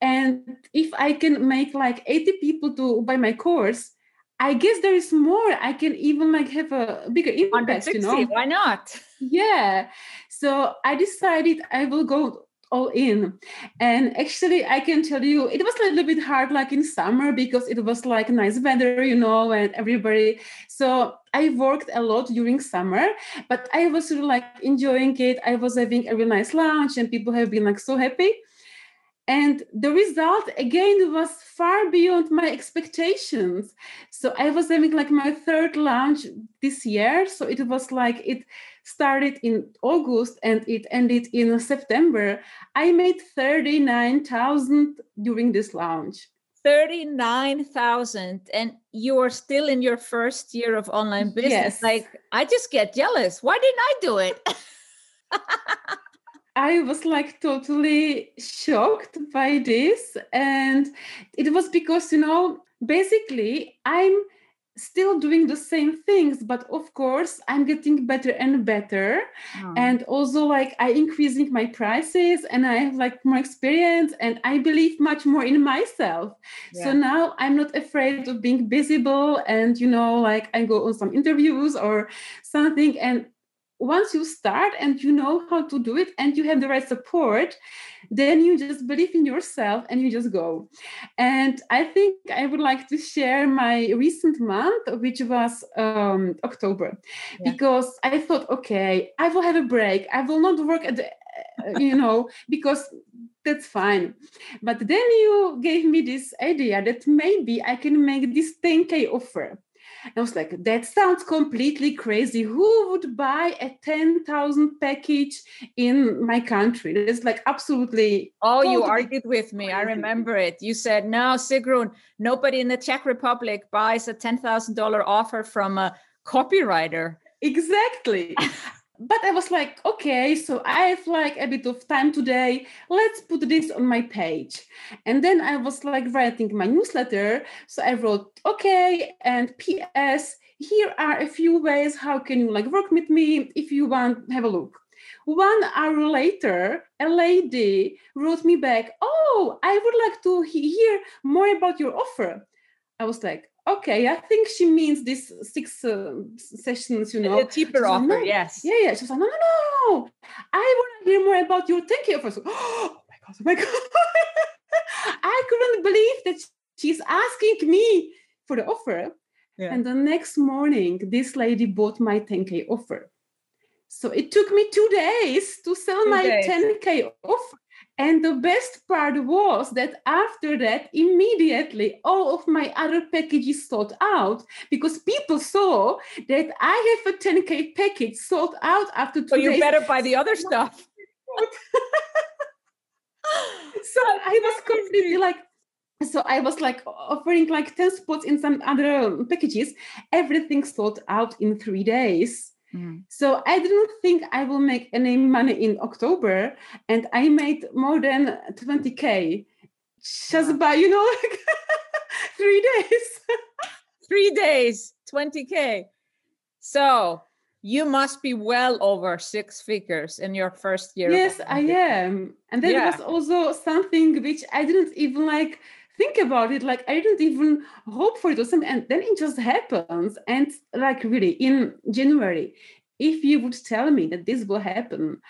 And if I can make like 80 people to buy my course, I guess there is more. I can even like have a bigger impact, you know. Why not? Yeah. So I decided I will go all in. And actually, I can tell you, it was a little bit hard, like in summer, because it was like nice weather, you know, and everybody. So I worked a lot during summer, but I was really like enjoying it. I was having a really nice lunch, and people have been like so happy. And the result again was far beyond my expectations. So I was having like my third launch this year. So it was like it started in August and it ended in September. I made 39,000 during this launch. 39,000 and you are still in your first year of online business. Yes. Like I just get jealous. Why didn't I do it? I was like totally shocked by this. And it was because, you know, basically I'm still doing the same things but of course i'm getting better and better oh. and also like i increasing my prices and i have like more experience and i believe much more in myself yeah. so now i'm not afraid of being visible and you know like i go on some interviews or something and once you start and you know how to do it and you have the right support then you just believe in yourself and you just go. And i think i would like to share my recent month which was um, october. Yeah. because i thought okay i will have a break. I will not work at the uh, you know because that's fine. But then you gave me this idea that maybe i can make this 10k offer I was like, that sounds completely crazy. Who would buy a 10,000 package in my country? It's like absolutely. Oh, totally you argued with me. Crazy. I remember it. You said, no, Sigrun, nobody in the Czech Republic buys a $10,000 offer from a copywriter. Exactly. but I was like, okay, so I have like a bit of time today. Let's put this on my page. And then I was like writing my newsletter. So I wrote, okay, and PS, here are a few ways how can you like work with me if you want, have a look. One hour later, a lady wrote me back, oh, I would like to hear more about your offer. I was like, okay, I think she means these six uh, sessions, you know. A cheaper offer, no. yes. Yeah, yeah. She was like, no, no, no, I want to hear more about your thank you offer. oh my God, oh my God. I couldn't believe that she's asking me for the offer. Yeah. And the next morning, this lady bought my 10K offer. So it took me two days to sell two my days. 10K offer. And the best part was that after that, immediately all of my other packages sold out because people saw that I have a 10K package sold out after two so you days. better buy the other stuff. so I was completely like, so I was like offering like 10 spots in some other packages. Everything sold out in three days. Mm. So I didn't think I will make any money in October, and I made more than 20k just by you know like three days. three days, 20k. So you must be well over six figures in your first year. Yes, I am, and that yeah. was also something which I didn't even like think about it like i didn't even hope for it or something and then it just happens and like really in january if you would tell me that this will happen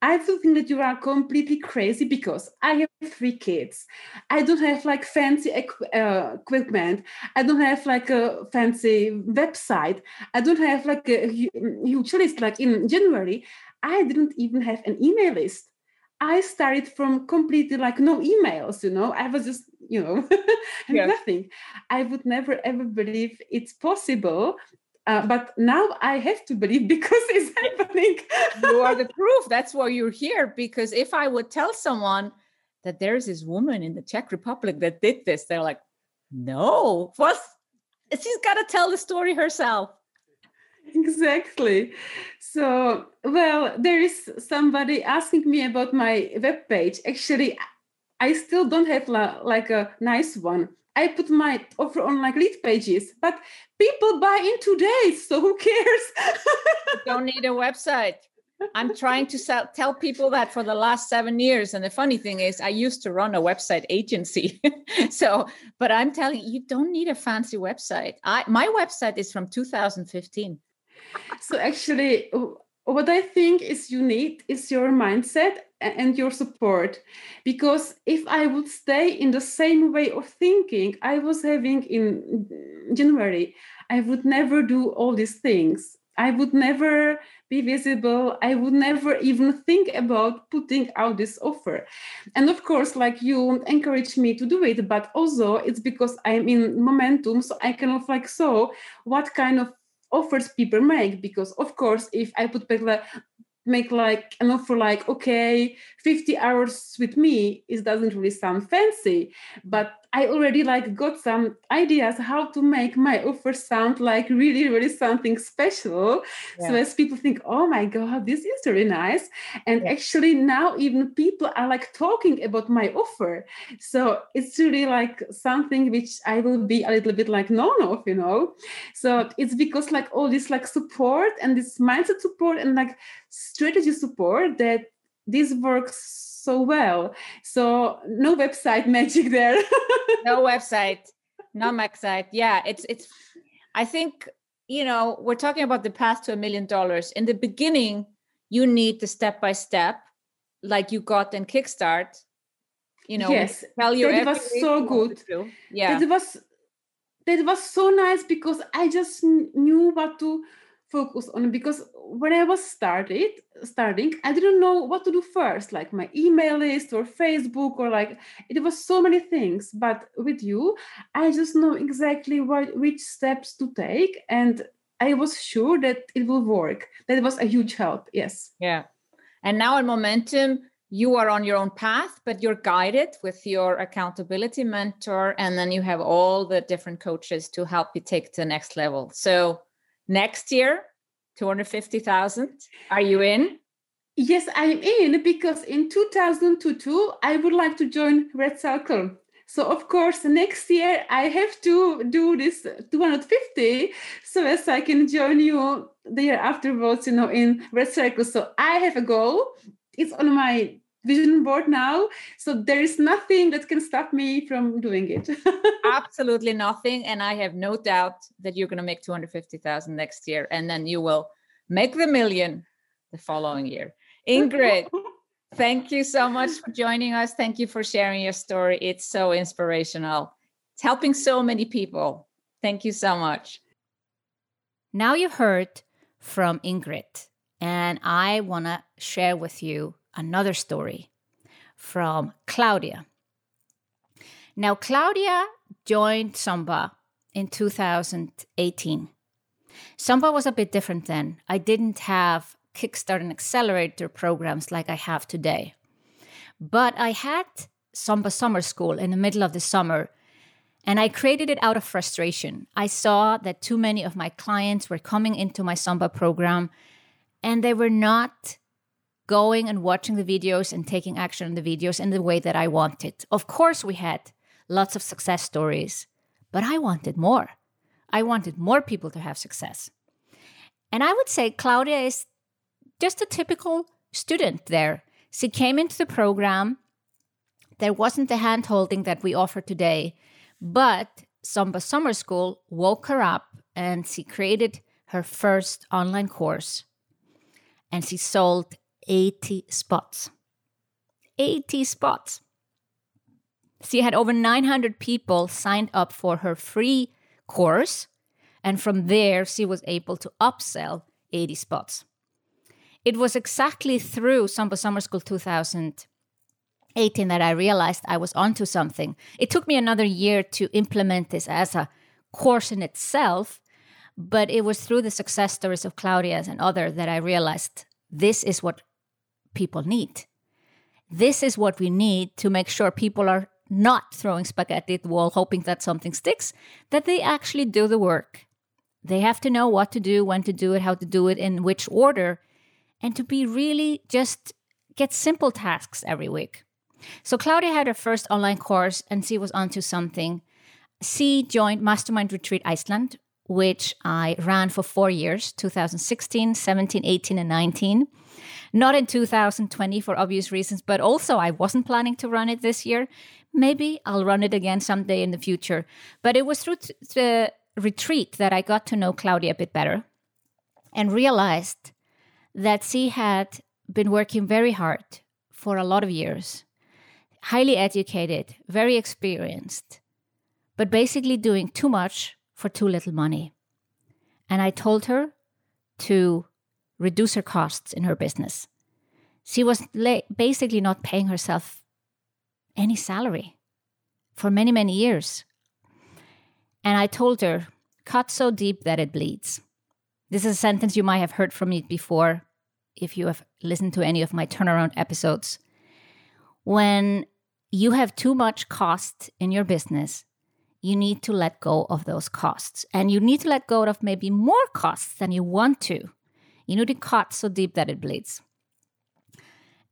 I would think that you are completely crazy because I have three kids. I don't have like fancy equ- uh, equipment. I don't have like a fancy website. I don't have like a huge list. Like in January, I didn't even have an email list. I started from completely like no emails, you know. I was just, you know, yeah. nothing. I would never ever believe it's possible. Uh, but now I have to believe because it's happening. you are the proof. That's why you're here. Because if I would tell someone that there's this woman in the Czech Republic that did this, they're like, no, what? She's got to tell the story herself exactly. So well there is somebody asking me about my web page. Actually i still don't have la- like a nice one. I put my offer on like Leadpages but people buy in two days so who cares? Don't need a website. I'm trying to sell, tell people that for the last seven years and the funny thing is i used to run a website agency. So but i'm telling you you don't need a fancy website. I my website is from 2015 so actually what i think is you need is your mindset and your support. Because if i would stay in the same way of thinking i was having in january i would never do all these things. I would never be visible. I would never even think about putting out this offer. And of course like you encourage me to do it but also it's because i'm in momentum so i kind of like so what kind of offers people make because of course if i put make like an offer like okay 50 hours with me it doesn't really sound fancy. But i already like got some ideas how to make my offer sound like really really something special. Yeah. so as people think oh my god this is really nice. And yeah. actually now even people are like talking about my offer. So it's really like something which i will be a little bit like known of you know? So it's because like all this like support and this mindset support and like strategy support that this works so well. So no website magic there. no website, no website. Yeah, it's it's. I think you know we're talking about the path to a million dollars. In the beginning, you need the step by step, like you got in Kickstart. You know, yes, tell you that was so good. Yeah, it was that was so nice because I just knew what to focus on because when I was started starting, I didn't know what to do first, like my email list or Facebook or like it was so many things. But with you, I just know exactly what which steps to take, and I was sure that it will work. That was a huge help. Yes. Yeah. And now in momentum, you are on your own path, but you're guided with your accountability mentor, and then you have all the different coaches to help you take to the next level. So next year 250,000 are you in? Yes i'm in because in 2022 i would like to join red circle. So of course next year i have to do this 250 so as i can join you the year afterwards you know in red circle. So i have a goal. It's on my vision board now. So there is nothing that can stop me from doing it. Absolutely nothing. And i have no doubt that you're going to make 250000 next year and then you will make the million the following year. Ingrid thank you so much for joining us. Thank you for sharing your story. It's so inspirational. It's helping so many people. Thank you so much. Now you've heard from ingrid and i want to share with you another story from Claudia. Now, Claudia joined SOMBA in 2018. SOMBA was a bit different then. I didn't have Kickstart and Accelerator programs like I have today. But I had SOMBA Summer School in the middle of the summer, and I created it out of frustration. I saw that too many of my clients were coming into my SOMBA program and they were not going and watching the videos and taking action on the videos in the way that I wanted. Of course, we had lots of success stories, but I wanted more. I wanted more people to have success. And I would say Claudia is just a typical student there. She came into the program. There wasn't the hand holding that we offer today, but SOMBA Summer School woke her up and she created her first online course. And she sold 80 spots. 80 spots. She had over 900 people signed up for her free course, and from there, she was able to upsell 80 spots. it was exactly through SOMBA Summer School 2018 that I realized I was onto something. It took me another year to implement this as a course in itself, but it was through the success stories of Claudia's and other that I realized this is what people need. This is what we need to make sure people are not throwing spaghetti at the wall hoping that something sticks, that they actually do the work. They have to know what to do, when to do it, how to do it, in which order, and to be really just get simple tasks every week. So Claudia had her first online course and she was onto something. She joined Mastermind Retreat Iceland, which I ran for four years 2016, 17, 18, and 19. Not in 2020 for obvious reasons, but also I wasn't planning to run it this year. Maybe I'll run it again someday in the future. But it was through the retreat that I got to know Claudia a bit better and realized that she had been working very hard for a lot of years, highly educated, very experienced, but basically doing too much for too little money. And I told her to reduce her costs in her business. She was basically not paying herself any salary for many, many years. And I told her, cut so deep that it bleeds. This is a sentence you might have heard from me before if you have listened to any of my turnaround episodes. When you have too much cost in your business, you need to let go of those costs. And you need to let go of maybe more costs than you want to. You need to cut so deep that it bleeds.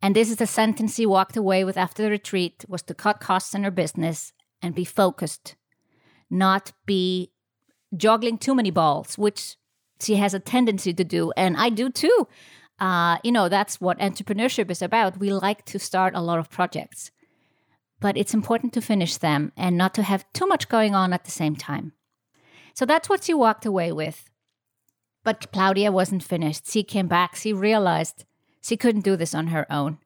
And this is the sentence he walked away with after the retreat was to cut costs in her business and be focused, not be juggling too many balls, which she has a tendency to do. And I do too. Uh, you know, that's what entrepreneurship is about. We like to start a lot of projects, but it's important to finish them and not to have too much going on at the same time. So that's what she walked away with. But Claudia wasn't finished. She came back. She realized she couldn't do this on her own.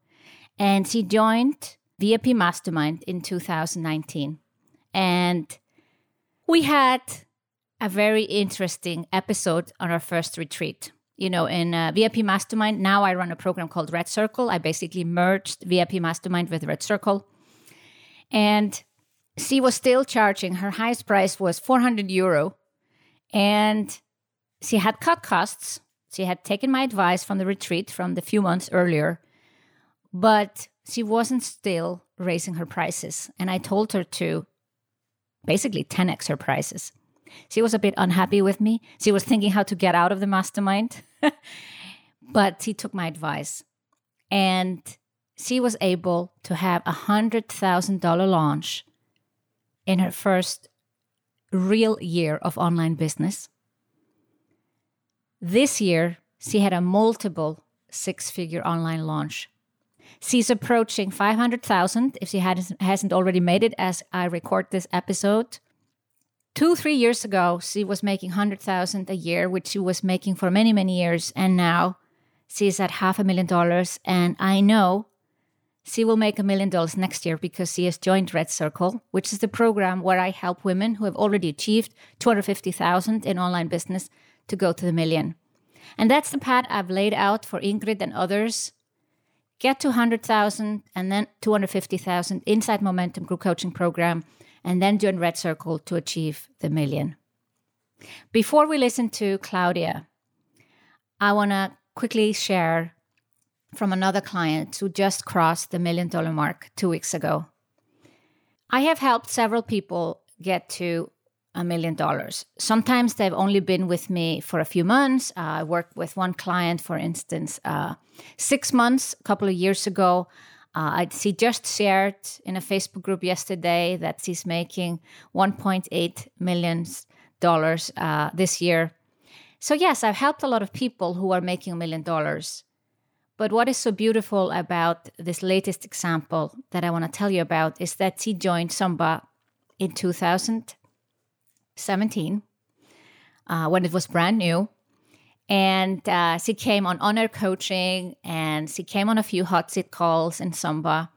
And she joined VIP Mastermind in 2019. And we had a very interesting episode on our first retreat. You know, in uh, VIP Mastermind, now I run a program called Red Circle. I basically merged VIP Mastermind with Red Circle. And she was still charging, her highest price was 400 euro. And she had cut costs. She had taken my advice from the retreat from the few months earlier, but she wasn't still raising her prices. And I told her to basically 10x her prices. She was a bit unhappy with me. She was thinking how to get out of the mastermind, but she took my advice. And she was able to have a $100,000 launch in her first real year of online business. This year, she had a multiple six figure online launch. She's approaching 500,000 if she hasn't already made it as I record this episode two three years ago she was making 100000 a year which she was making for many many years and now she's at half a million dollars and i know she will make a million dollars next year because she has joined red circle which is the program where i help women who have already achieved 250000 in online business to go to the million and that's the path i've laid out for ingrid and others get to 100000 and then 250000 inside momentum group coaching program and then join Red Circle to achieve the million. Before we listen to Claudia, I want to quickly share from another client who just crossed the million dollar mark two weeks ago. I have helped several people get to a million dollars. Sometimes they've only been with me for a few months. Uh, I worked with one client, for instance, uh, six months a couple of years ago. Uh, she just shared in a Facebook group yesterday that she's making 1.8 million dollars uh, this year. So yes, I've helped a lot of people who are making a million dollars. But what is so beautiful about this latest example that I want to tell you about is that she joined SOMBA in 2017 uh, when it was brand new and uh, she came on honor coaching and she came on a few hot seat calls in SOMBA.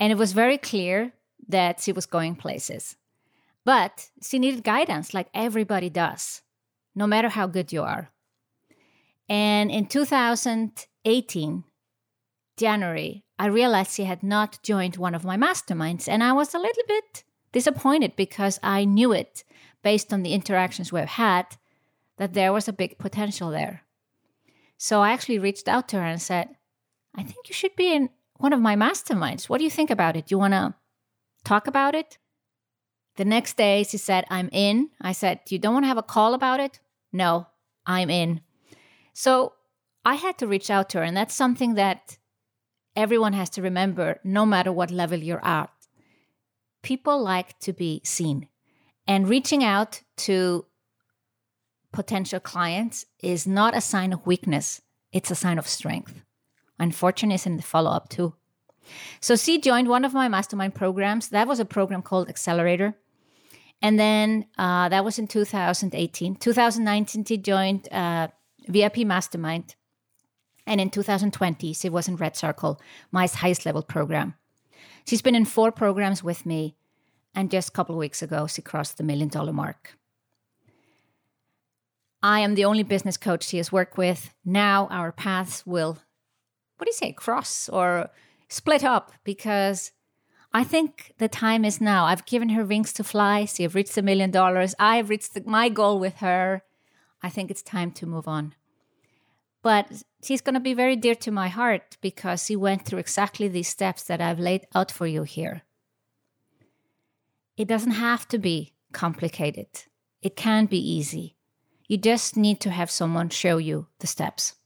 And it was very clear that she was going places. But she needed guidance like everybody does, no matter how good you are. And in 2018, January, I realized she had not joined one of my masterminds. And I was a little bit disappointed because I knew it based on the interactions we've had that there was a big potential there. So I actually reached out to her and said, I think you should be in one of my masterminds. What do you think about it? Do you want to talk about it? The next day, she said, I'm in. I said, You don't want to have a call about it? No, I'm in. So I had to reach out to her. And that's something that everyone has to remember, no matter what level you're at. People like to be seen. And reaching out to potential clients is not a sign of weakness, it's a sign of strength. Unfortunately, is in the follow up too. So, she joined one of my mastermind programs. That was a program called Accelerator. And then uh, that was in 2018. 2019, she joined uh, VIP Mastermind. And in 2020, she was in Red Circle, my highest level program. She's been in four programs with me. And just a couple of weeks ago, she crossed the million dollar mark. I am the only business coach she has worked with. Now our paths will, what do you say, cross or split up because I think the time is now. I've given her wings to fly. She have reached a million dollars. I have reached my goal with her. I think it's time to move on. But she's going to be very dear to my heart because she went through exactly these steps that I've laid out for you here. It doesn't have to be complicated, it can be easy. You just need to have someone show you the steps.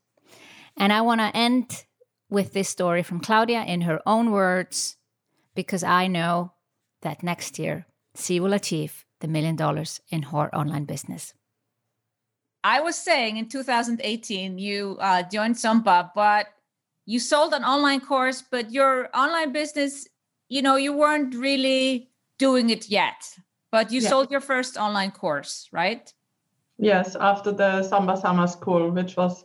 And I want to end with this story from Claudia in her own words, because I know that next year she will achieve the million dollars in her online business. I was saying in 2018, you uh, joined SOMBA, but you sold an online course, but your online business, you know, you weren't really doing it yet, but you yeah. sold your first online course, right? Yes, after the SOMBA Summer School, which was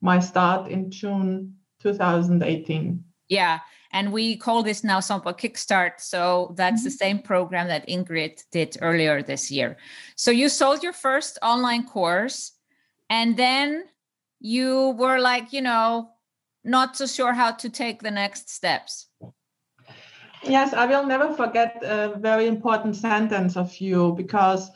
my start in June 2018. Yeah, and we call this now SOMBA Kickstart. So that's mm-hmm. the same program that Ingrid did earlier this year. So you sold your first online course, and then you were like, you know, not so sure how to take the next steps. Yes, I will never forget a very important sentence of you because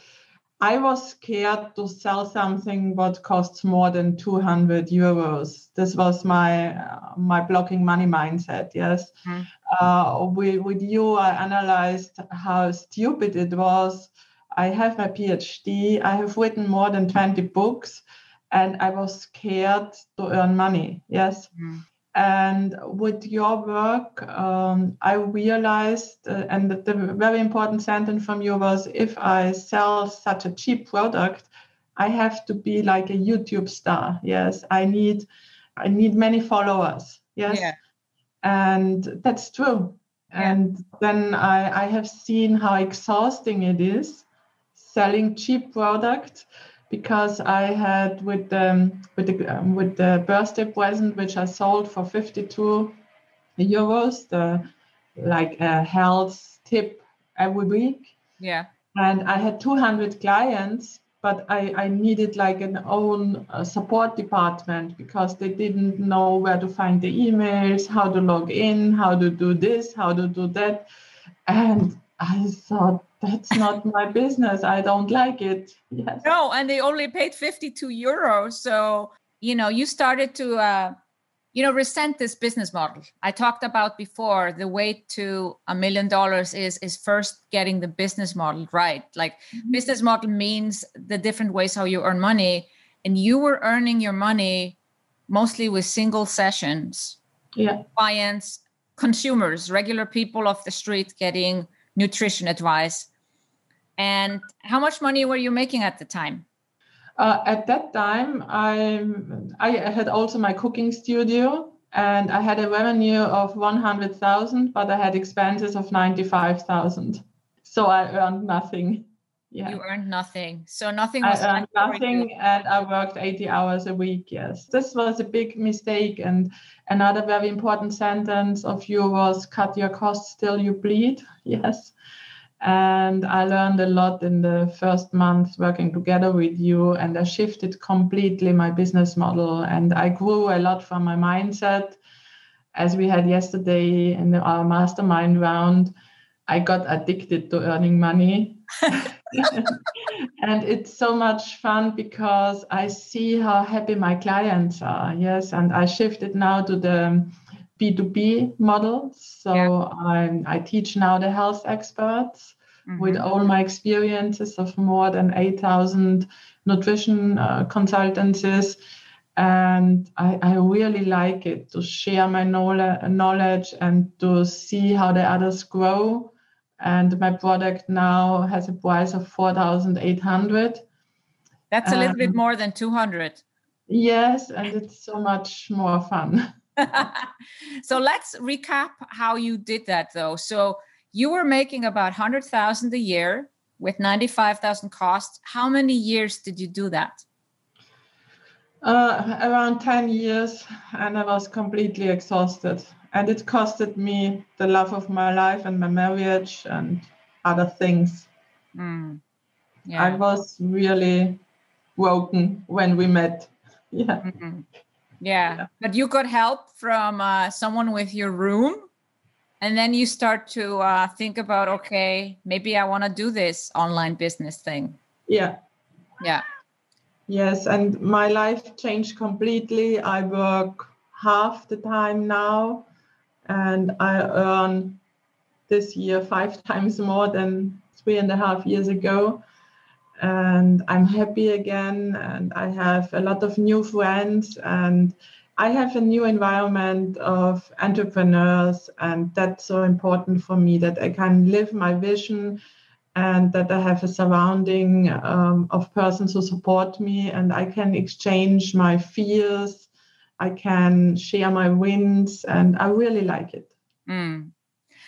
I was scared to sell something what costs more than 200 euros. This was my uh, my blocking money mindset. Yes, mm-hmm. uh, with, with you, I analyzed how stupid it was. I have my PhD. I have written more than 20 books, and I was scared to earn money. Yes. Mm-hmm. And with your work, um, I realized, uh, and the, the very important sentence from you was if I sell such a cheap product, I have to be like a YouTube star. Yes, I need I need many followers. Yes. Yeah. And that's true. Yeah. And then I, I have seen how exhausting it is selling cheap product because I had with the with the um, with the birthday present which I sold for 52 euros, the like a health tip every week. Yeah. And I had 200 clients, but I, I needed like an own uh, support department because they didn't know where to find the emails, how to log in, how to do this, how to do that. And I thought that's not my business. I don't like it. Yes. No, and they only paid 52 euros. So, you know, you started to, uh, you know, resent this business model. I talked about before the way to a million dollars is is first getting the business model right. Like mm-hmm. business model means the different ways how you earn money. And you were earning your money mostly with single sessions. Yeah. Clients, consumers, regular people off the street getting nutrition advice. And how much money were you making at the time? Uh, at that time, I I had also my cooking studio, and I had a revenue of one hundred thousand, but I had expenses of ninety five thousand. So I earned nothing. Yeah. You earned nothing. So nothing was. I earned nothing, and I worked eighty hours a week. Yes, this was a big mistake. And another very important sentence of you was: "Cut your costs till you bleed." Yes And I learned a lot in the first month working together with you, and I shifted completely my business model. And I grew a lot from my mindset. As we had yesterday in our mastermind round, I got addicted to earning money. and it's so much fun because I see how happy my clients are. Yes. And I shifted now to the B2B model. So yeah. I teach now the health experts mm-hmm. with all my experiences of more than 8,000 nutrition uh, consultancies. And I, I, really like it to share my knowledge and to see how the others grow. And my product now has a price of 4,800. That's a little um, bit more than 200. Yes, and it's so much more fun. so let's recap how you did that though. So you were making about 100,000 a year with 95,000 costs. How many years did you do that? Uh, around 10 years, and I was completely exhausted. And it costed me the love of my life and my marriage and other things. Mm. Yeah. I was really broken when we met. Yeah. Mm-hmm. Yeah. yeah. But you got help from uh, someone with your room. And then you start to uh, think about, okay, maybe I want to do this online business thing. Yeah. Yeah. Yes. And my life changed completely. I work half the time now and I earn this year five times more than three and a half years ago and I'm happy again. And I have a lot of new friends, and I have a new environment of entrepreneurs, and that's so important for me that I can live my vision and that I have a surrounding um, of persons who support me, and I can exchange my fears. I can share my wins, and I really like it. Mm.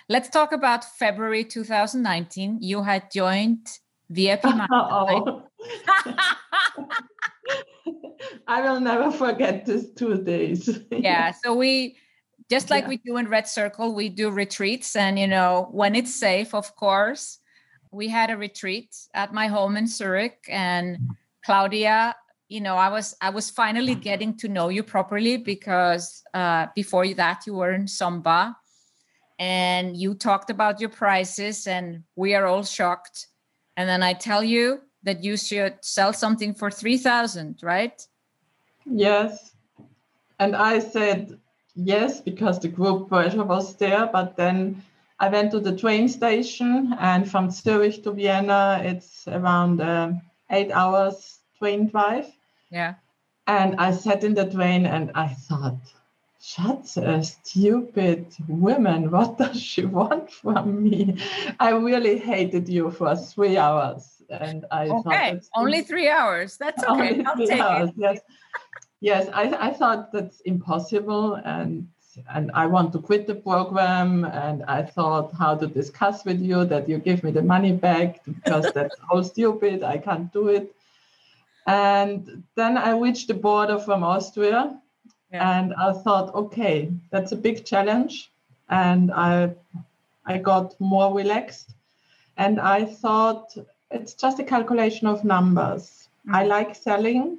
Let's talk about February 2019. You had joined VIP Oh. I will never forget these two days. yeah. So we just like yeah. we do in Red Circle, we do retreats. And you know, when it's safe, of course. We had a retreat at my home in Zurich and Claudia you know i was i was finally getting to know you properly because uh, before that you were in SOMBA and you talked about your prices and we are all shocked and then I tell you that you should sell something for 3000 right? Yes. And I said yes because the group pressure was there, but then I went to the train station and from Zurich to Vienna, it's around uh, eight hours train drive. Yeah. And I sat in the train and I thought, such a stupid woman. What does she want from me? I really hated you for three hours. And I okay, only three hours. That's okay. I'll take hours, it. Yes, yes. I, I thought that's impossible, and and I want to quit the program. And I thought how to discuss with you that you give me the money back because that's all stupid. I can't do it. And then I reached the border from Austria yeah. And I thought, okay, that's a big challenge. And I I got more relaxed. And I thought it's just a calculation of numbers. Mm-hmm. I like selling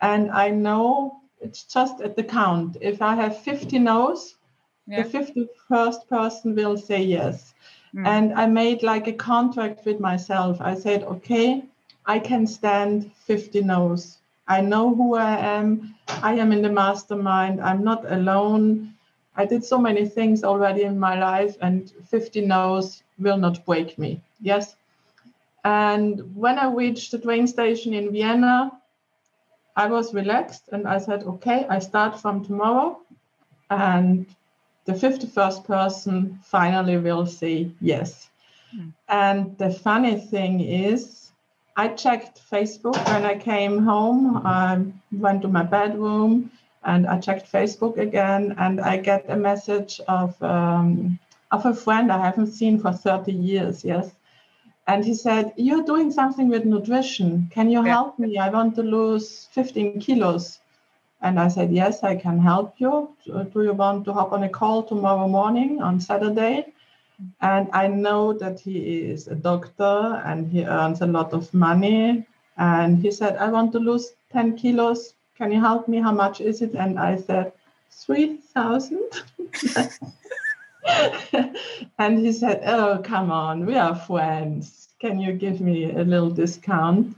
and I know it's just at the count. If I have 50 no's, yeah. the 51st person will say yes. Mm. And I made like a contract with myself. I said, okay, I can stand 50 no's. I know who I am. I am in the mastermind. I'm not alone. I did so many things already in my life, and 50 no's will not break me. Yes. And when I reached the train station in Vienna, I was relaxed and I said, okay, I start from tomorrow. And the 51st person finally will say yes. Mm. And the funny thing is, I checked Facebook when I came home. I went to my bedroom and I checked Facebook again, and I get a message of um, of a friend I haven't seen for 30 years. Yes, and he said, "You're doing something with nutrition. Can you yeah. help me? I want to lose 15 kilos." And I said, "Yes, I can help you. Do you want to hop on a call tomorrow morning on Saturday?" And I know that he is a doctor and he earns a lot of money. And he said, I want to lose 10 kilos. Can you help me? How much is it? And I said, 3,000. and he said, Oh, come on, we are friends. Can you give me a little discount?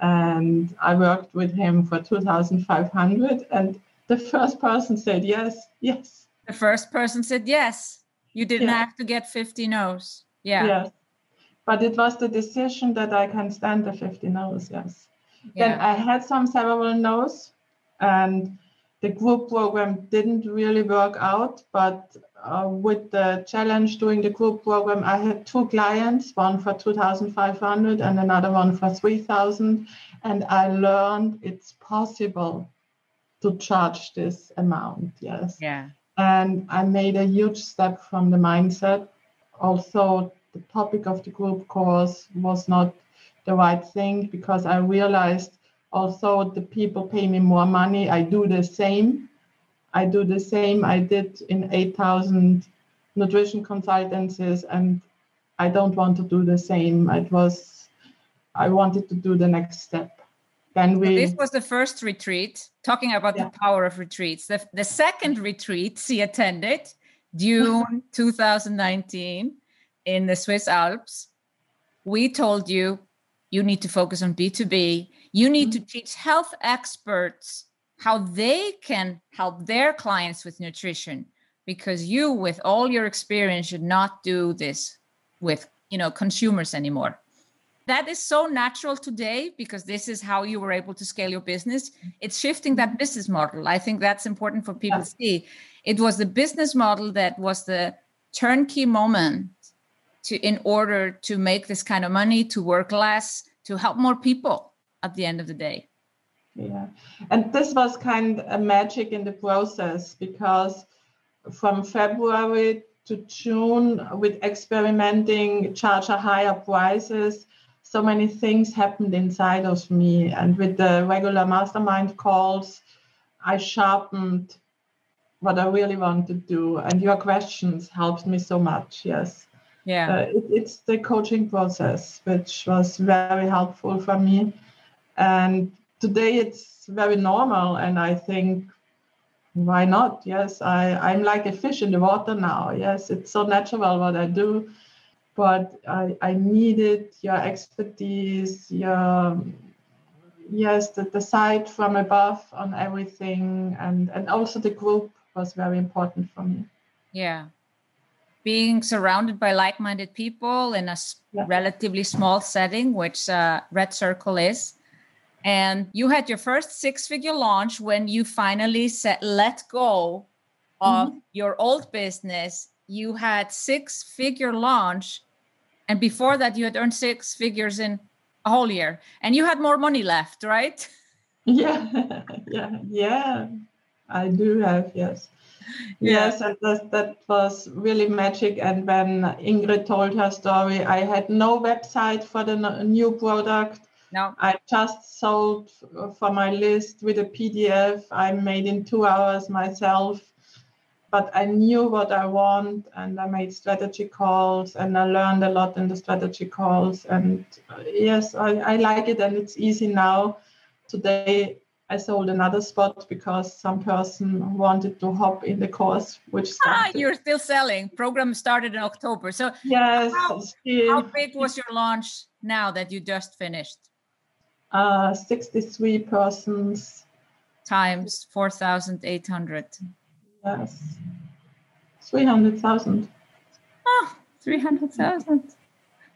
And I worked with him for 2,500. And the first person said, Yes, yes. The first person said, Yes. You didn't yeah. have to get 50 no's. Yeah. Yes. But it was the decision that I can stand the 50 no's, yes. Yeah. Then I had some several no's, and the group program didn't really work out. But uh, with the challenge doing the group program, I had two clients, one for 2,500 and another one for 3,000. And I learned it's possible to charge this amount. Yes. Yeah. And I made a huge step from the mindset. Also, the topic of the group course was not the right thing because I realized also the people pay me more money. I do the same. I do the same I did in 8,000 nutrition consultancies, and I don't want to do the same. It was, I wanted to do the next step. We. So this was the first retreat. Talking about yeah. the power of retreats. The, the second retreat she attended, June 2019, in the Swiss Alps. We told you you need to focus on B2B. You need mm-hmm. to teach health experts how they can help their clients with nutrition because you with all your experience should not do this with you know consumers anymore that is so natural today because this is how you were able to scale your business. It's shifting that mm-hmm. business model. I think that's important for people yeah. to see. It was the business model that was the turnkey moment to in order to make this kind of money to work less to help more people at the end of the day. Yeah. And this was kind of magic in the process because from february to june with experimenting charge a higher prices so many things happened inside of me. And with the regular mastermind calls, I sharpened what I really want to do. And your questions helped me so much. Yes. Yeah. Uh, it, it's the coaching process, which was very helpful for me. And today it's very normal. And I think, why not? Yes, I, I'm like a fish in the water now. Yes, it's so natural what I do but I, I needed your expertise, your yes, the, the sight from above on everything, and and also the group was very important for me. Yeah, being surrounded by like-minded people in a yeah. relatively small setting, which uh, Red Circle is. And you had your first six-figure launch when you finally said, "Let go of mm-hmm. your old business." You had six-figure launch and before that you had earned six figures in a whole year. And you had more money left right? Yeah yeah yeah. I do have yes. Yeah. yes and that, that was really magic. And when ingrid told her story i had no website for the new product. No. I just sold for my list with a pdf i made in two hours myself but I knew what I want and I made strategy calls and I learned a lot in the strategy calls. And uh, yes, I, I like it and it's easy now. Today, I sold another spot because some person wanted to hop in the course, which started. ah, you're still selling. Program started in October. So yes, how, how big was your launch now that you just finished? Uh, 63 persons times 4,800. Yes. 300,000. Oh, ah, 300,000.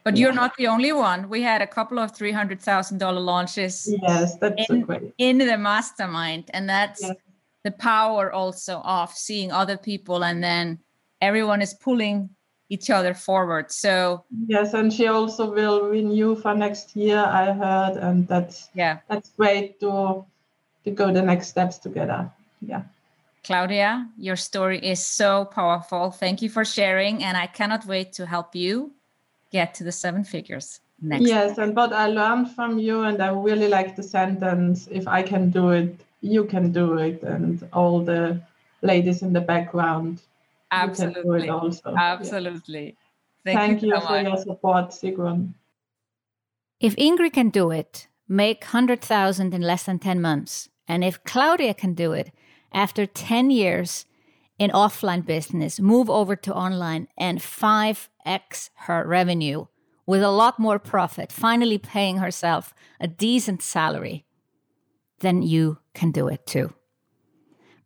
But yeah. you're not the only one. We had a couple of $300,000 launches. Yes, that's in, great. In the mastermind. And that's yes. the power also of seeing other people and then everyone is pulling each other forward. So yes, and she also will renew for next year, I heard, and that's yeah, that's great to to go the next steps together. Yeah. Claudia, your story is so powerful. Thank you for sharing. And I cannot wait to help you get to the seven figures next. Yes, time. and what I learned from you, and I really like the sentence if I can do it, you can do it. And all the ladies in the background. Absolutely. also. Absolutely. Thank, Thank you, you so for your support, Sigrun. If Ingrid can do it, make 100,000 in less than 10 months, and if Claudia can do it after 10 years in offline business, move over to online and 5x her revenue with a lot more profit, finally paying herself a decent salary, then you can do it too.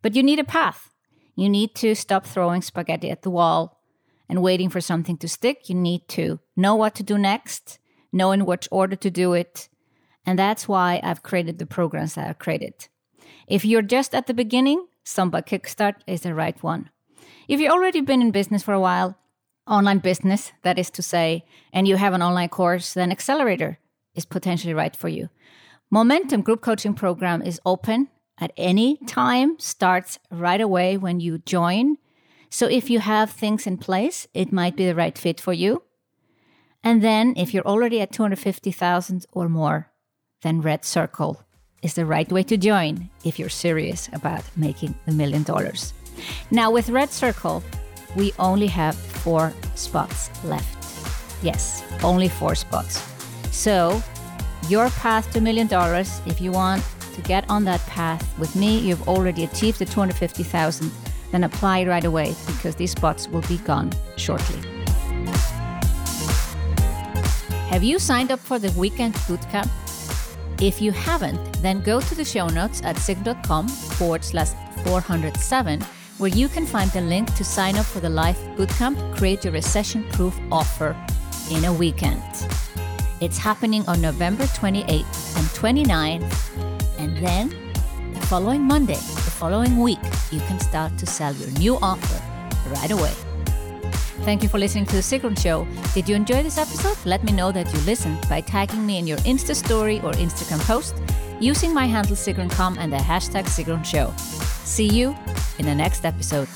But you need a path. You need to stop throwing spaghetti at the wall and waiting for something to stick. You need to know what to do next, know in which order to do it. And that's why I've created the programs that I've created. If you're just at the beginning, SOMBA Kickstart is the right one. If you've already been in business for a while, online business, that is to say, and you have an online course, then Accelerator is potentially right for you. Momentum Group Coaching Program is open at any time, starts right away when you join. So if you have things in place, it might be the right fit for you. And then if you're already at 250,000 or more, then Red Circle is the right way to join if you're serious about making a million dollars. Now, with Red Circle, we only have four spots left. Yes, only four spots. So, your path to million dollars, if you want to get on that path with me, you've already achieved the 250,000, then apply right away because these spots will be gone shortly. Have you signed up for the weekend bootcamp? If you haven't, then go to the show notes at sigrun.com forward slash 407, where you can find the link to sign up for the live bootcamp Create Your Recession Proof offer in a weekend. It's happening on November 28th and 29th, and then the following Monday, the following week, you can start to sell your new offer right away. Thank you for listening to The Sigrun Show. Did you enjoy this episode? Let me know that you listened by tagging me in your Insta story or Instagram post using my handle SigrunCom and the hashtag Sigrun Show. See you in the next episode.